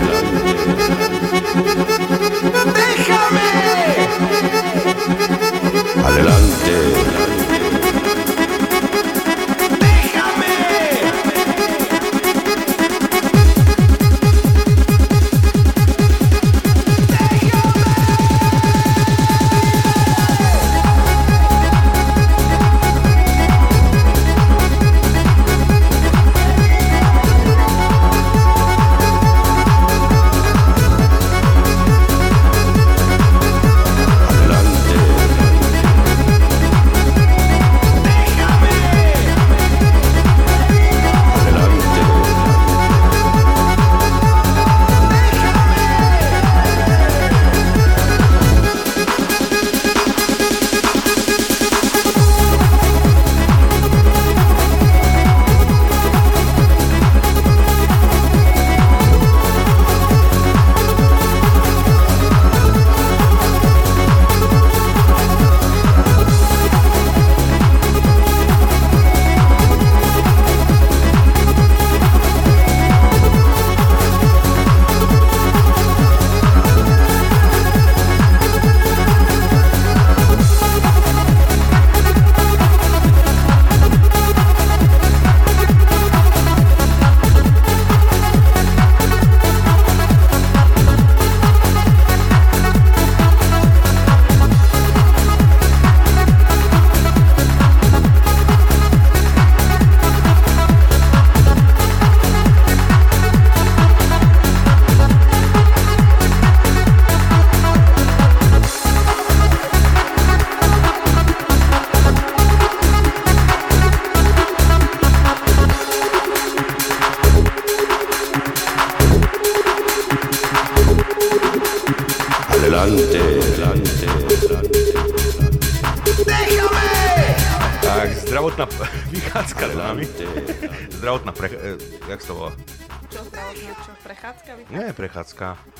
Prechádzka? Nie.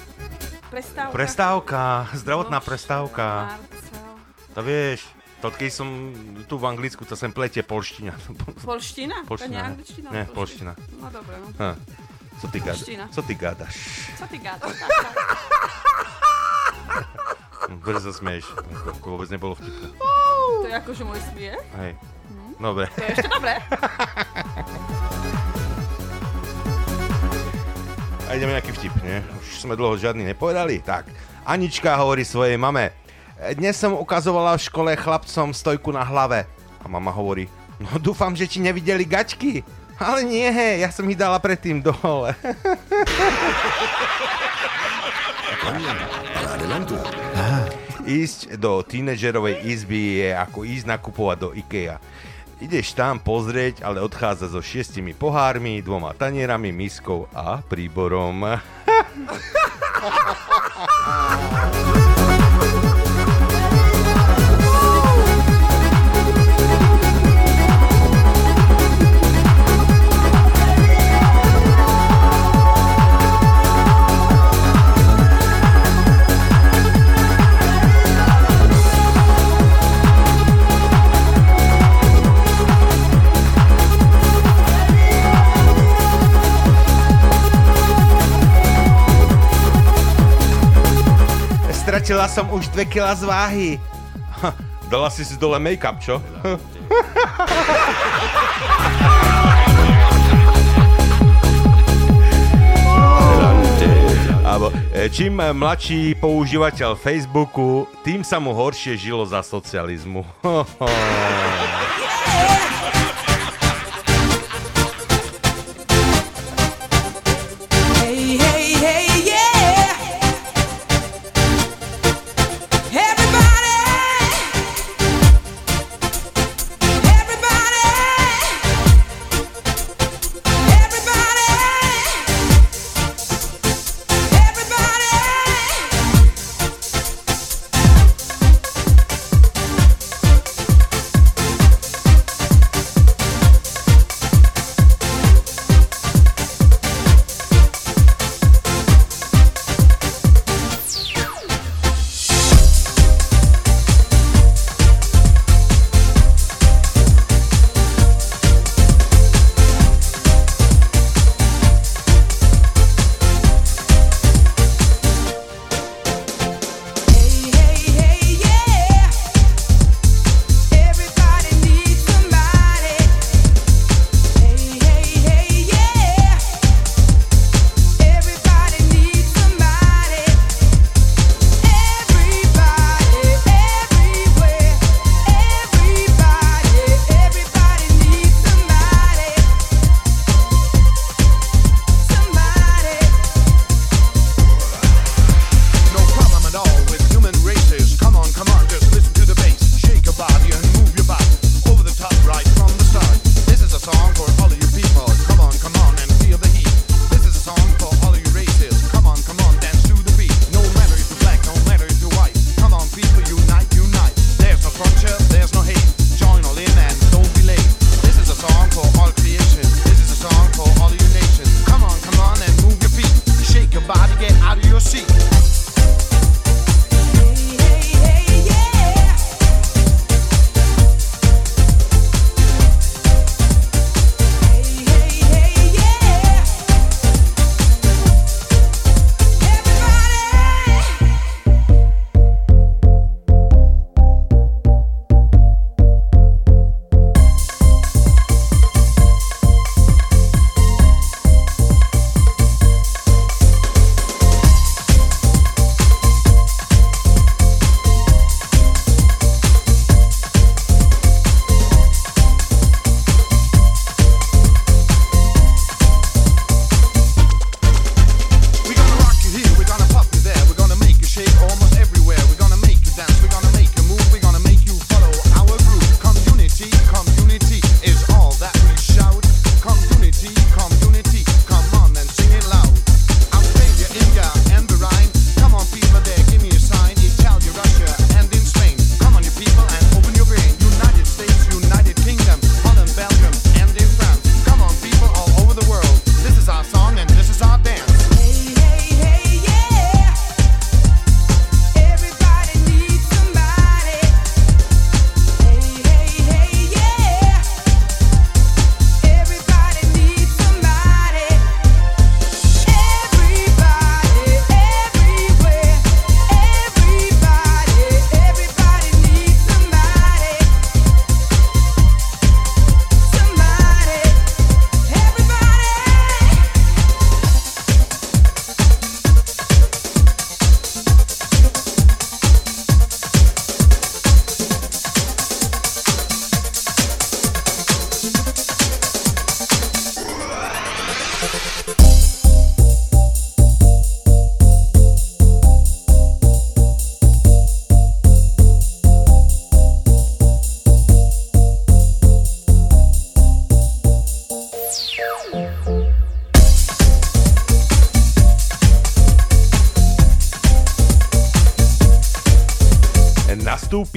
Prestávka? Prestávka, zdravotná prestávka. To vieš, to keď som tu v Anglicku, to sem pletie polština. Polština? To nie Polština. ne. angličtina? Nie, polština. No dobre, no. Ha. Co ty, gáda, co ty gádaš? Co ty gádaš? Sa smieš? To to vôbec nebolo vtipné. To je akože môj smiech. Hej. Dobre. To je ešte dobré. ideme nejaký vtip, nie? Už sme dlho žiadny nepovedali. Tak, Anička hovorí svojej mame. Dnes som ukazovala v škole chlapcom stojku na hlave. A mama hovorí, no dúfam, že ti nevideli gačky. Ale nie, ja som ich dala predtým dole. Ísť do tínedžerovej izby je ako ísť nakupovať do IKEA. Ideš tam pozrieť, ale odchádza so šiestimi pohármi, dvoma tanierami, miskou a príborom. Stratila som už 2 kg z váhy. Dala si si dole make-up, čo? Alebo, e, čím mladší používateľ Facebooku, tým sa mu horšie žilo za socializmu.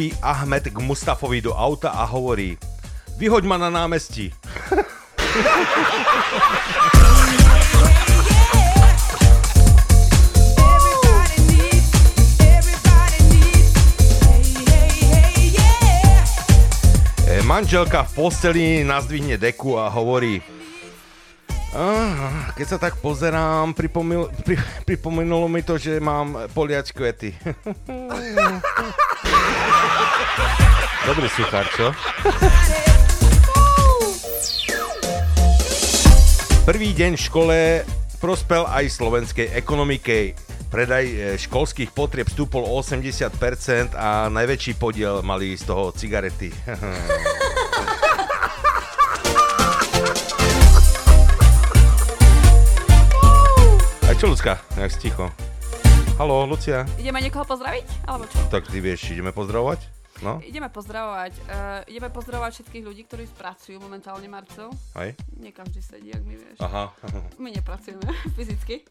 vstúpi Ahmed k Mustafovi do auta a hovorí Vyhoď ma na námestí. Manželka v posteli nazdvihne deku a hovorí Aha, keď sa tak pozerám, pripomil, pri, pripomenulo mi to, že mám poliač kvety. Dobrý suchár, čo? Prvý deň v škole prospel aj slovenskej ekonomike. Predaj e, školských potrieb stúpol o 80% a najväčší podiel mali z toho cigarety. čo, Lucka? Jak si ticho? Haló, Lucia? Ideme niekoho pozdraviť? Alebo čo? Tak ty vieš, ideme pozdravovať? No, Ideme pozdravovať. Uh, ideme pozdravovať všetkých ľudí, ktorí pracujú momentálne Marcel. aj? Nie každý sedí, ak my vieš. Aha. My nepracujeme fyzicky.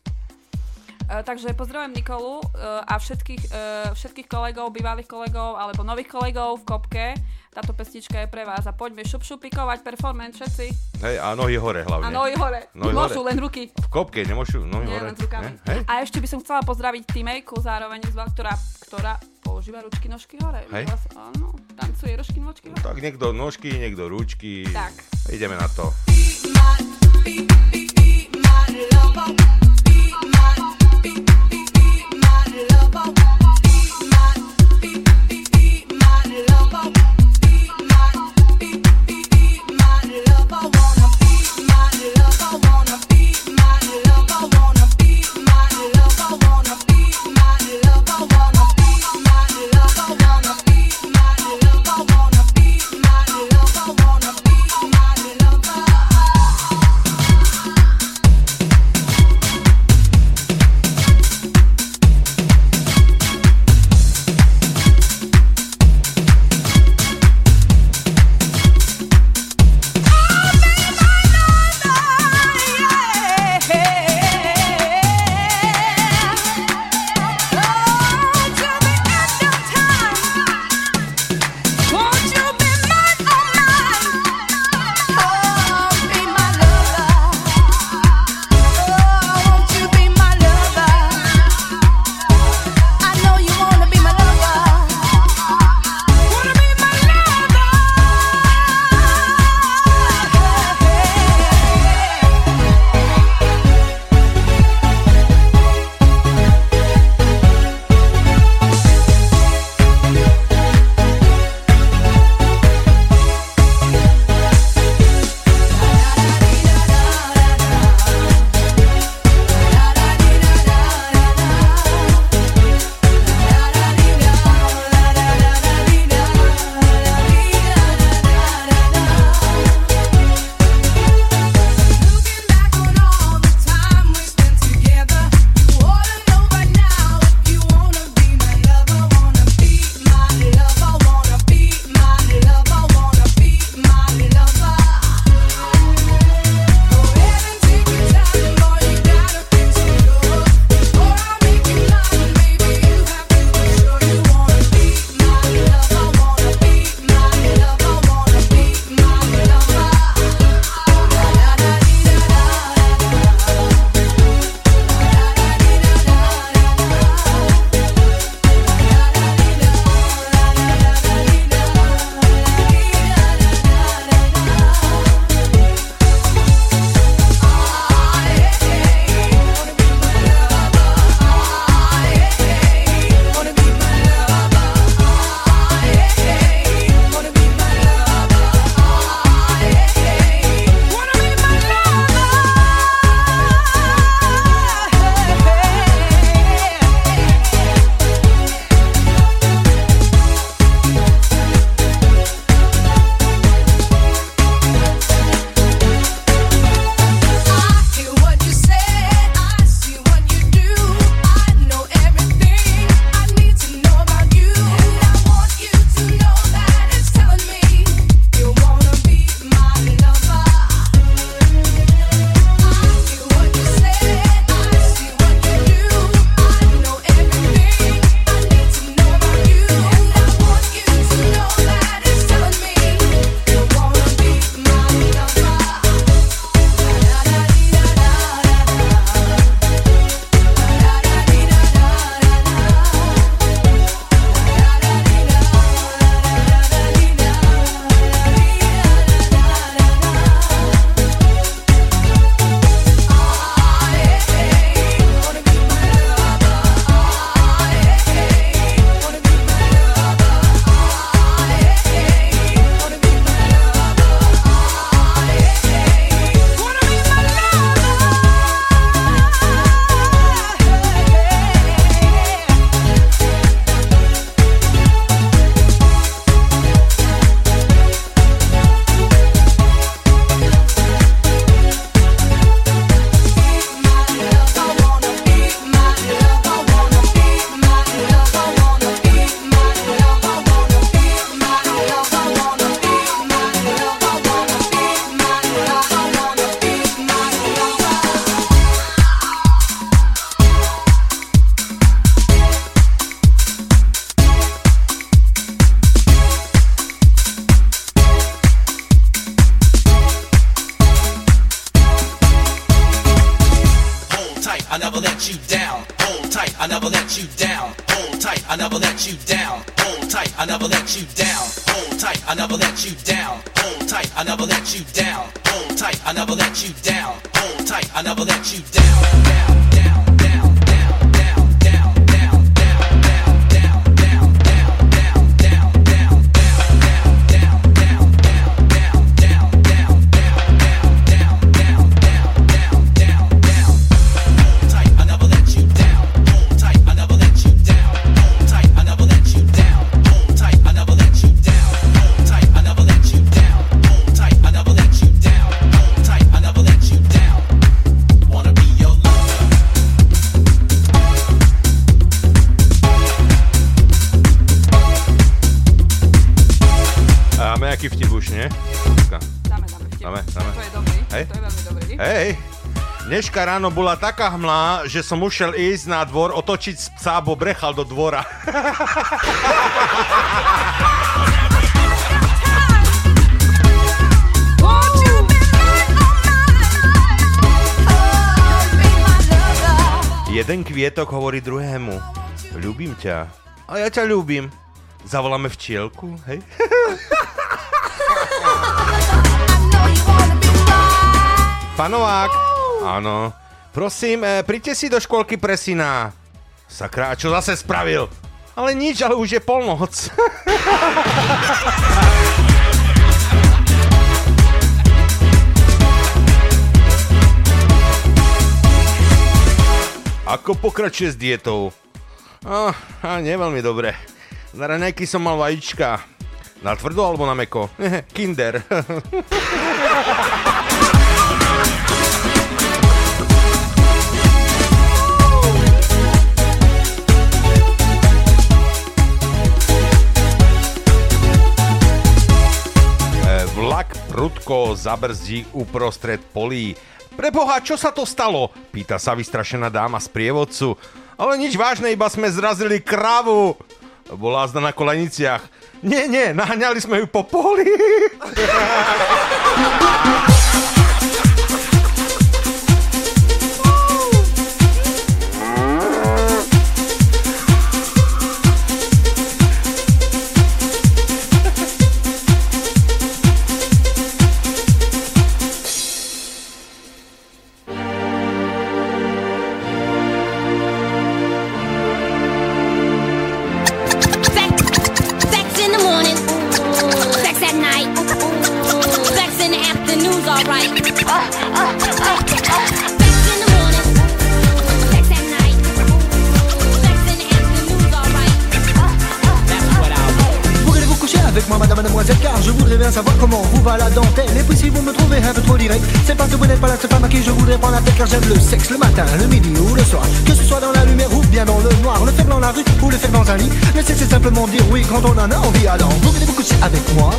Uh, takže pozdravujem Nikolu uh, a všetkých, uh, všetkých kolegov, bývalých kolegov alebo nových kolegov v Kopke. Táto pesnička je pre vás a poďme šup šupikovať performance všetci. Hej, a nohy hore hlavne. A nohy hore. Nohy Môžu hore. len ruky. V kopke nemôžu nohy Nie, hore. len s rukami. Ne? Hej? A ešte by som chcela pozdraviť Timejku zároveň, ktorá, ktorá používa ručky, nožky hore. Hej. Vlastne, Áno, tancuje ručky, nožky hore. Tak niekto nožky, niekto ručky. Tak. Ideme na to. Hold be, be, be my lover. Dneška ráno bola taká hmla, že som musel ísť na dvor, otočiť psa, bo brechal do dvora. Jeden kvietok hovorí druhému, ľúbim ťa. A ja ťa ľúbim. Zavoláme včielku, hej? Panovák, áno. Prosím, e, príďte si do škôlky pre syna. Sakra, čo zase spravil? Ale nič, ale už je polnoc. Ako pokračuje s dietou? A, a nie veľmi dobre. Na raňajky som mal vajíčka. Na tvrdo alebo na meko? Kinder. prudko zabrzdí uprostred polí. Preboha, čo sa to stalo? Pýta sa vystrašená dáma z prievodcu. Ale nič vážne, iba sme zrazili kravu. Bola zda na koleniciach. Nie, nie, naháňali sme ju po poli. le midi ou le soir. Que ce soit dans la lumière ou bien dans le noir, le faire dans la rue ou le faire dans un lit. Le sexe c'est simplement dire oui quand on en a envie. Alors, voulez-vous coucher avec moi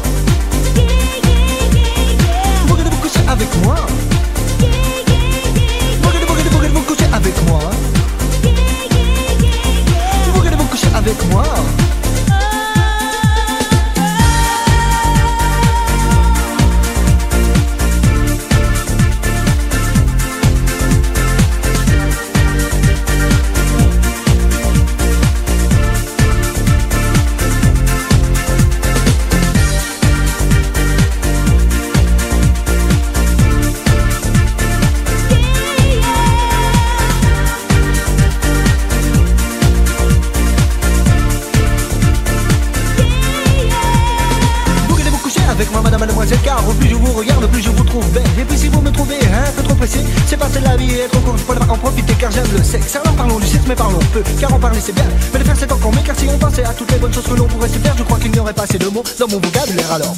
l'on pourrait se faire, je crois qu'il n'y aurait pas assez de mots dans mon vocabulaire alors.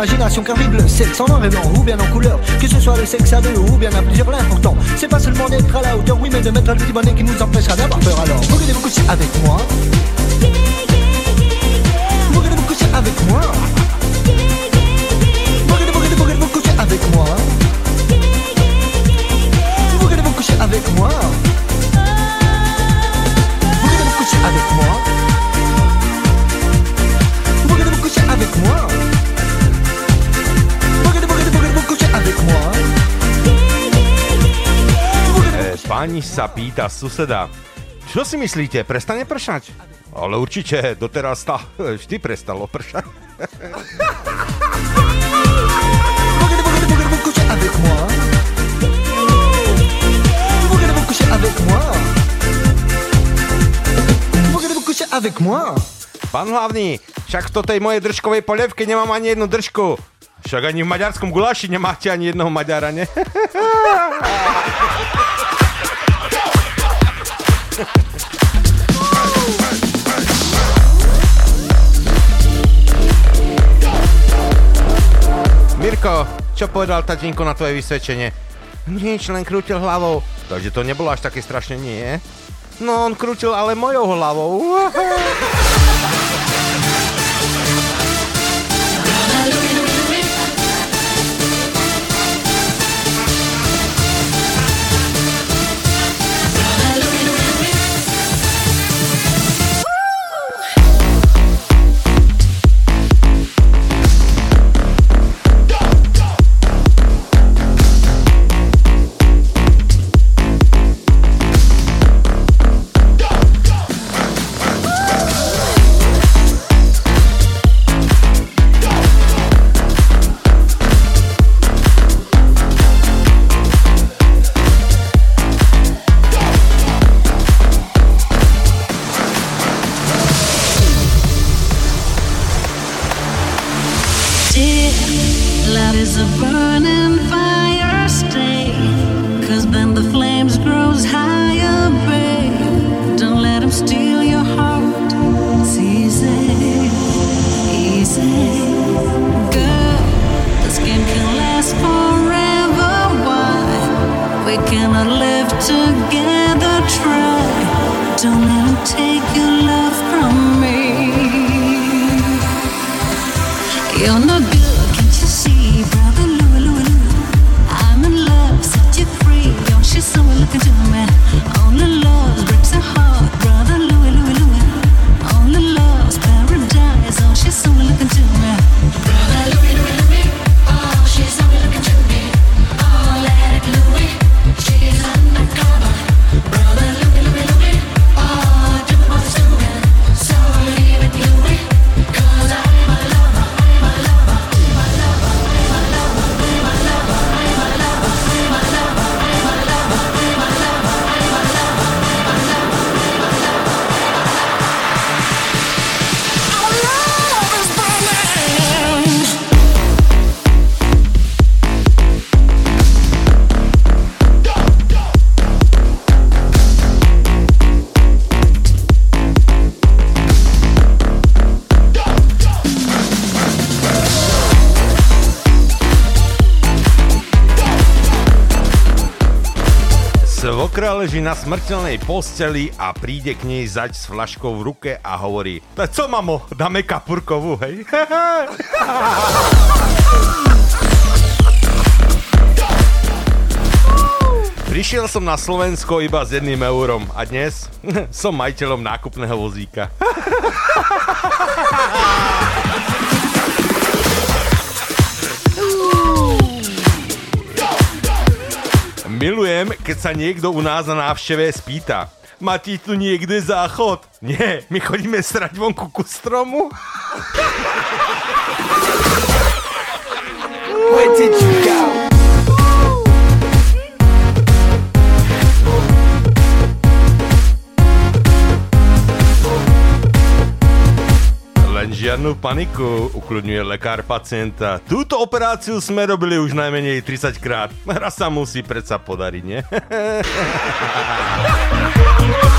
Imagination. Car vive le sexe en noir et blanc ou bien en couleur. Que ce soit le sexe à deux ou bien à plusieurs, l'important, c'est pas seulement d'être à la hauteur, oui, mais de mettre le petit bonnet qui nous empêchera d'avoir peur. Alors, voulez-vous coucher avec moi? Sa pýta suseda, čo si myslíte, prestane pršať? Ale určite, doteraz tá vždy prestalo pršať. Avec Pán hlavný, však v tej mojej držkovej polievke nemám ani jednu držku. Však ani v maďarskom guláši nemáte ani jednoho Maďara, ne? čo povedal tatínko na tvoje vysvedčenie? Nič, len krútil hlavou. Takže to nebolo až také strašne nie. No, on krútil ale mojou hlavou. a burning smrteľnej posteli a príde k nej zať s flaškou v ruke a hovorí "To Co mamo, dáme kapurkovú, hej? Prišiel som na Slovensko iba s jedným eurom a dnes som majiteľom nákupného vozíka. Keď sa niekto u nás na návšteve spýta. Máte tu niekde záchod? Nie, my chodíme srať vonku ku stromu. Where did you go? Žiadnu paniku, ukludňuje lekár pacienta. Túto operáciu sme robili už najmenej 30 krát. Raz sa musí predsa podariť, nie?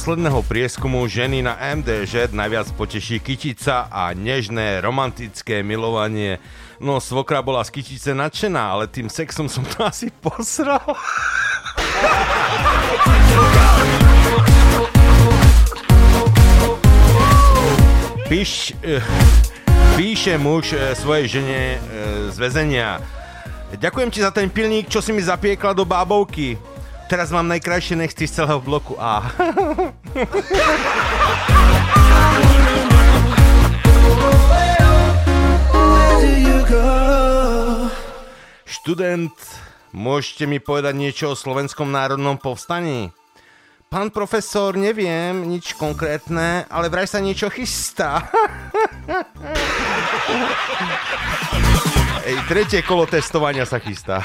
posledného prieskumu ženy na MDŽ najviac poteší kytica a nežné romantické milovanie. No, svokra bola z kytice nadšená, ale tým sexom som to asi posral. Píš, eh, píše muž eh, svojej žene eh, z väzenia. Ďakujem ti za ten pilník, čo si mi zapiekla do bábovky. Teraz mám najkrajšie nechty z celého bloku A. Študent, môžete mi povedať niečo o slovenskom národnom povstaní? Pán profesor, neviem nič konkrétne, ale vraj sa niečo chystá. Ej, tretie kolo testovania sa chystá.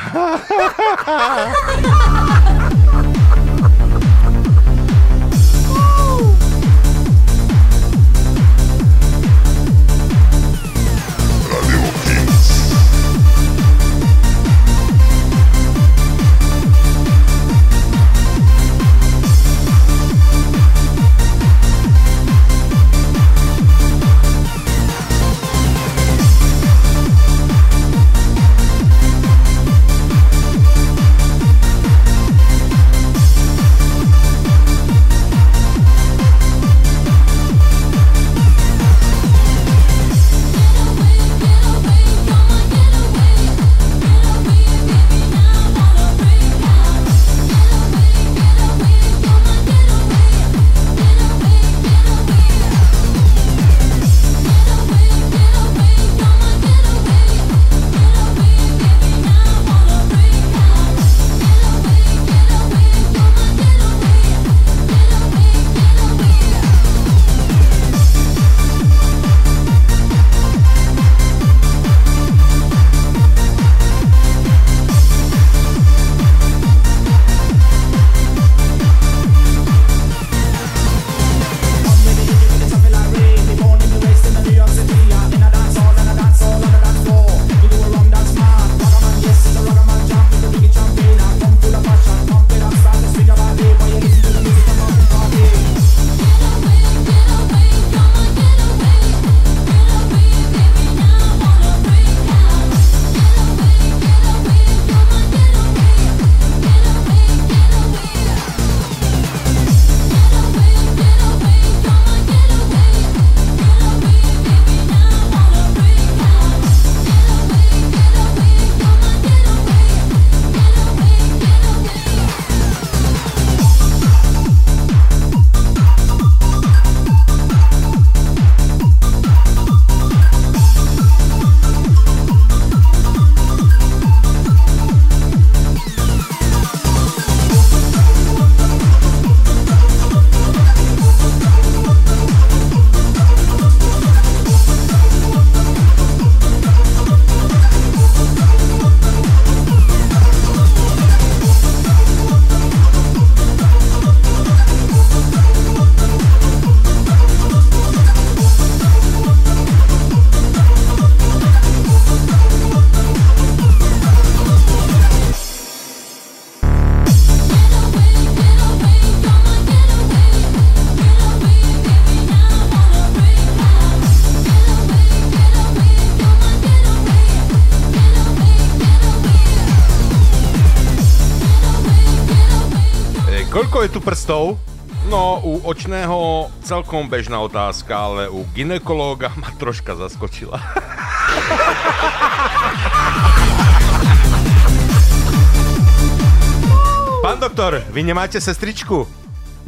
Prstov? No, u očného celkom bežná otázka, ale u ginekológa ma troška zaskočila. Pán doktor, vy nemáte sestričku?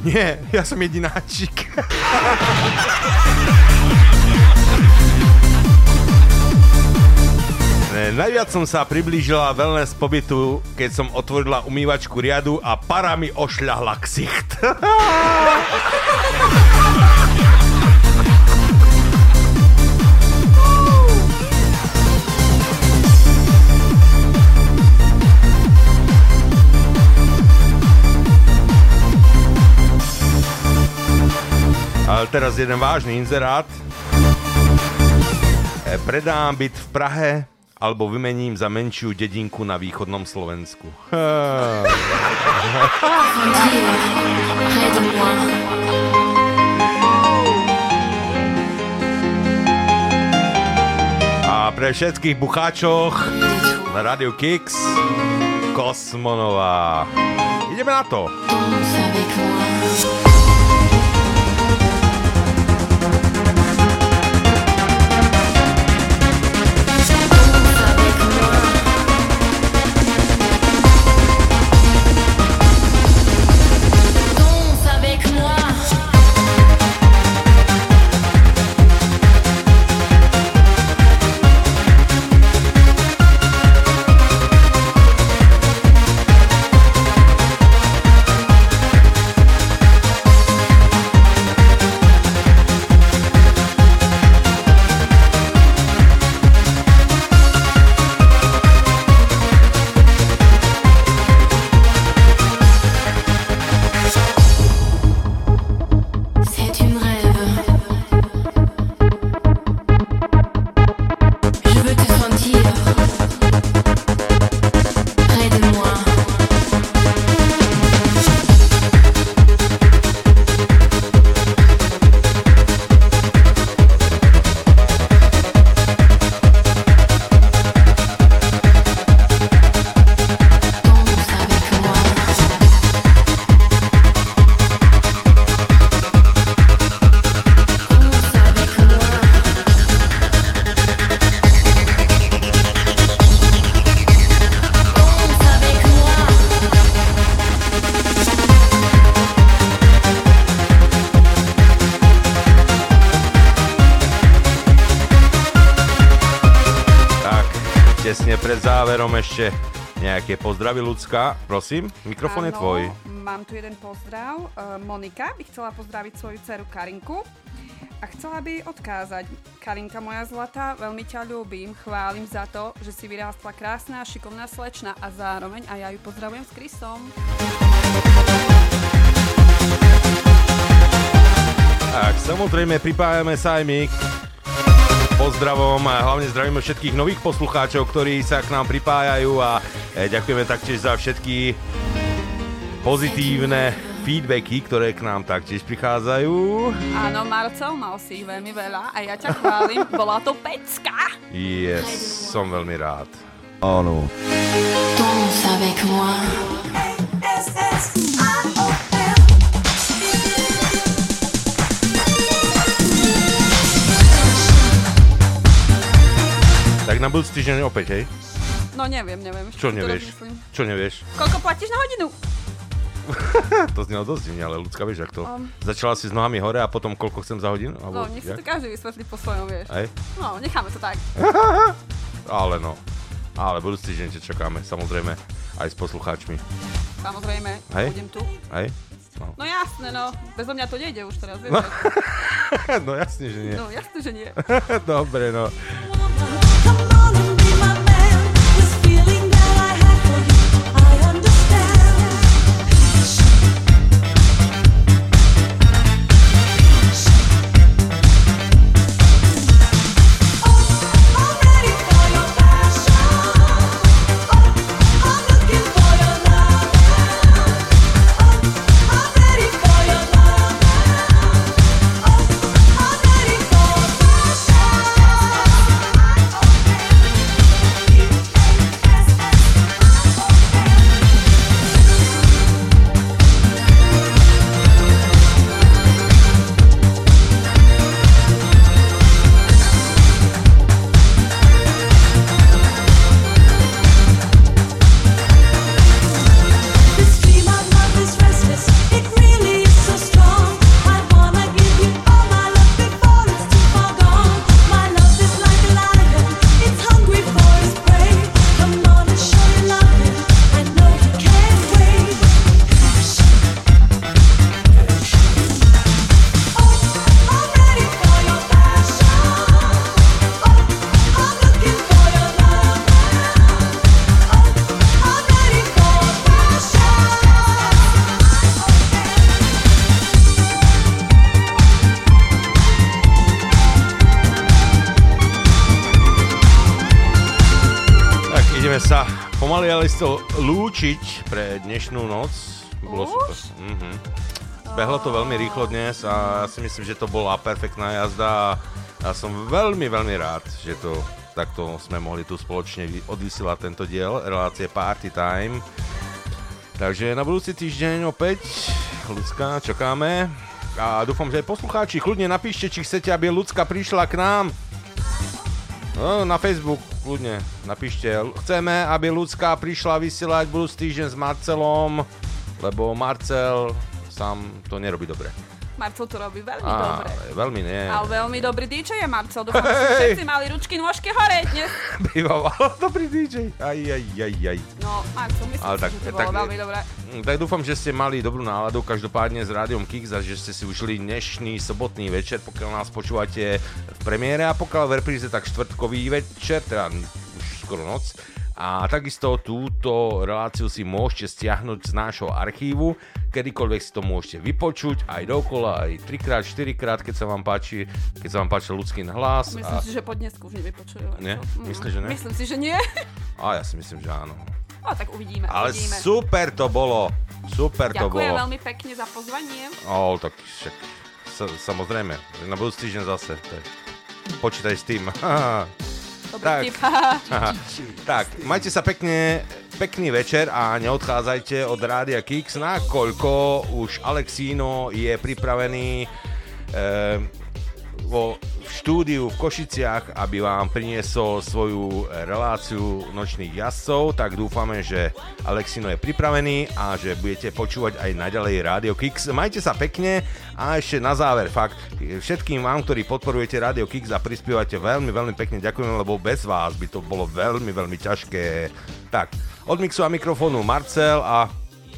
Nie, ja som jedináčik. Najviac som sa priblížila wellness pobytu, keď som otvorila umývačku riadu a para mi ošľahla ksicht. Ale teraz jeden vážny inzerát. E, Predám byt v Prahe alebo vymením za menšiu dedinku na východnom Slovensku. A pre všetkých bucháčoch na Radio Kix Kosmonová. Ideme na to. Záverom ešte nejaké pozdravy ľudská. Prosím, mikrofón je tvoj. Mám tu jeden pozdrav. E, Monika by chcela pozdraviť svoju dceru Karinku a chcela by odkázať. Karinka moja zlatá, veľmi ťa ľúbim, chválim za to, že si vyrástla krásna, šikovná slečna a zároveň a ja ju pozdravujem s Krysom. Tak, samozrejme pripájame sa aj my pozdravom a hlavne zdravíme všetkých nových poslucháčov, ktorí sa k nám pripájajú a e, ďakujeme taktiež za všetky pozitívne feedbacky, ktoré k nám taktiež prichádzajú. Áno, Marcel, mal si ich veľmi veľa a ja ťa chválim, bola to pecka. Yes, som veľmi rád. Áno. Danse avec moi. Tak na budúci týždeň opäť, hej? No neviem, neviem. Čo nevieš? Čo nevieš? Koľko platíš na hodinu? to znelo dosť divne, ale ľudská vieš, ak to. Um. Začala si s nohami hore a potom koľko chcem za hodinu? No, Alebo nech si to každý vysvetlí po svojom, vieš. Hej? No, necháme to tak. Ale no. Ale budúci týždeň ťa čakáme, samozrejme, aj s poslucháčmi. Samozrejme, Hej? budem tu. Hej? No. No jasné, no. Bezo mňa to nejde už teraz, vieš. No. no jasne, že nie. No jasné, že nie. Dobre, no. Lúčiť pre dnešnú noc. Bolo super. Mhm. Behlo to veľmi rýchlo dnes a ja si myslím, že to bola perfektná jazda a som veľmi, veľmi rád, že to takto sme mohli tu spoločne vy- odvysielať tento diel relácie Party Time. Takže na budúci týždeň opäť ľudská, čakáme. A dúfam, že aj poslucháči, kľudne napíšte, či chcete, aby ľudská prišla k nám. No, na Facebook, kľudne, napíšte. Chceme, aby ľudská prišla vysielať budúci týždeň s Marcelom, lebo Marcel sám to nerobí dobre. Marcel to robí veľmi Á, dobre. veľmi nie. Ale veľmi dobrý DJ je Marcel. Dúfam, že všetci mali ručky, nôžky hore dnes. Býval dobrý DJ. Aj, aj, aj, aj. No, Marcel, myslím Ale si, tak- že to tak- bolo veľmi dobré. Mm, Tak dúfam, že ste mali dobrú náladu každopádne s Rádiom Kix a že ste si užili dnešný sobotný večer, pokiaľ nás počúvate v premiére a pokiaľ v repríze, tak štvrtkový večer, teda už skoro noc. A takisto túto reláciu si môžete stiahnuť z nášho archívu, kedykoľvek si to môžete vypočuť, aj dokola, aj 3 4 keď sa vám páči, keď sa vám páči ľudský hlas. Myslím a... si, že po dnesku už nevypočujú. Nie? Mm, Myslíš, že nie? Myslím si, že nie. A ja si myslím, že áno. No tak uvidíme, Ale uvidíme. super to bolo. Super to Ďakujem bolo. veľmi pekne za pozvanie. O, tak však, sa, samozrejme, na budúci týždeň zase. Tak. Počítaj s tým. Dobrý tak, vtip. tak, majte sa pekne, pekný večer a neodchádzajte od Rádia Kix, nakoľko už Alexíno je pripravený e, vo štúdiu v Košiciach, aby vám priniesol svoju reláciu nočných jazdcov, tak dúfame, že Alexino je pripravený a že budete počúvať aj naďalej Radio Kix. Majte sa pekne a ešte na záver fakt všetkým vám, ktorí podporujete Radio Kix a prispievate veľmi, veľmi pekne ďakujem, lebo bez vás by to bolo veľmi, veľmi ťažké. Tak, od mixu a mikrofónu Marcel a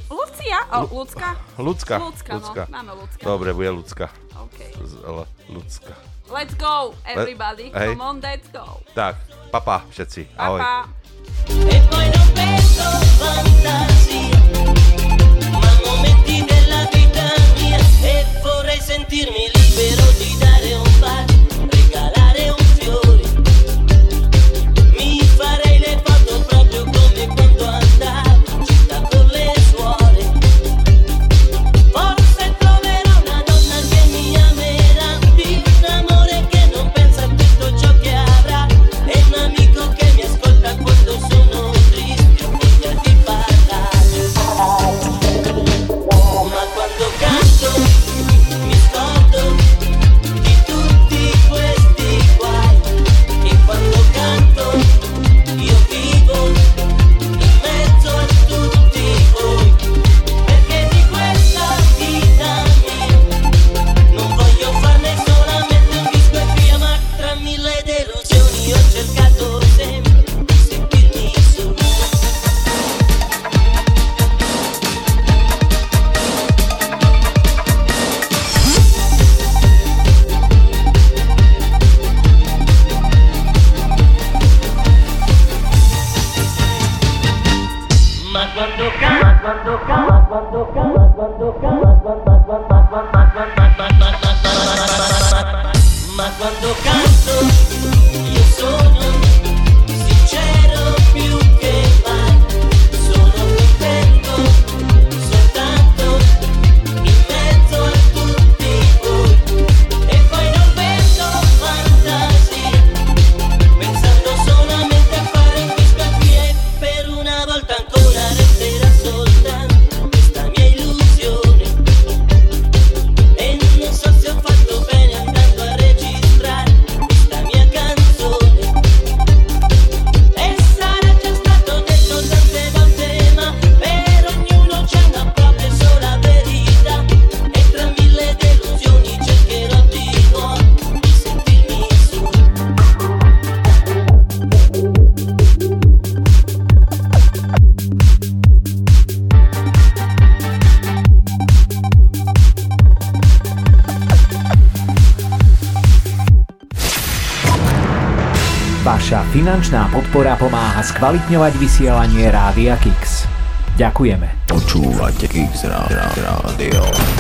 Lucia? O, Lucka? Lucka. Lucka, Lucka. no. Máme Lucka. Dobre, bude Lucka. OK. Z- L- Lucka. Let's go, everybody. Hej. Come on, let's go. Tak, papa všetci. Pa, Ahoj. pa. ma momenti della vita mia e sentirmi libero di dare un bacio, regalare un fiore. Mas Bandokan podpora pomáha skvalitňovať vysielanie Rádia Kix. Ďakujeme. Počúvate Kix Rádio.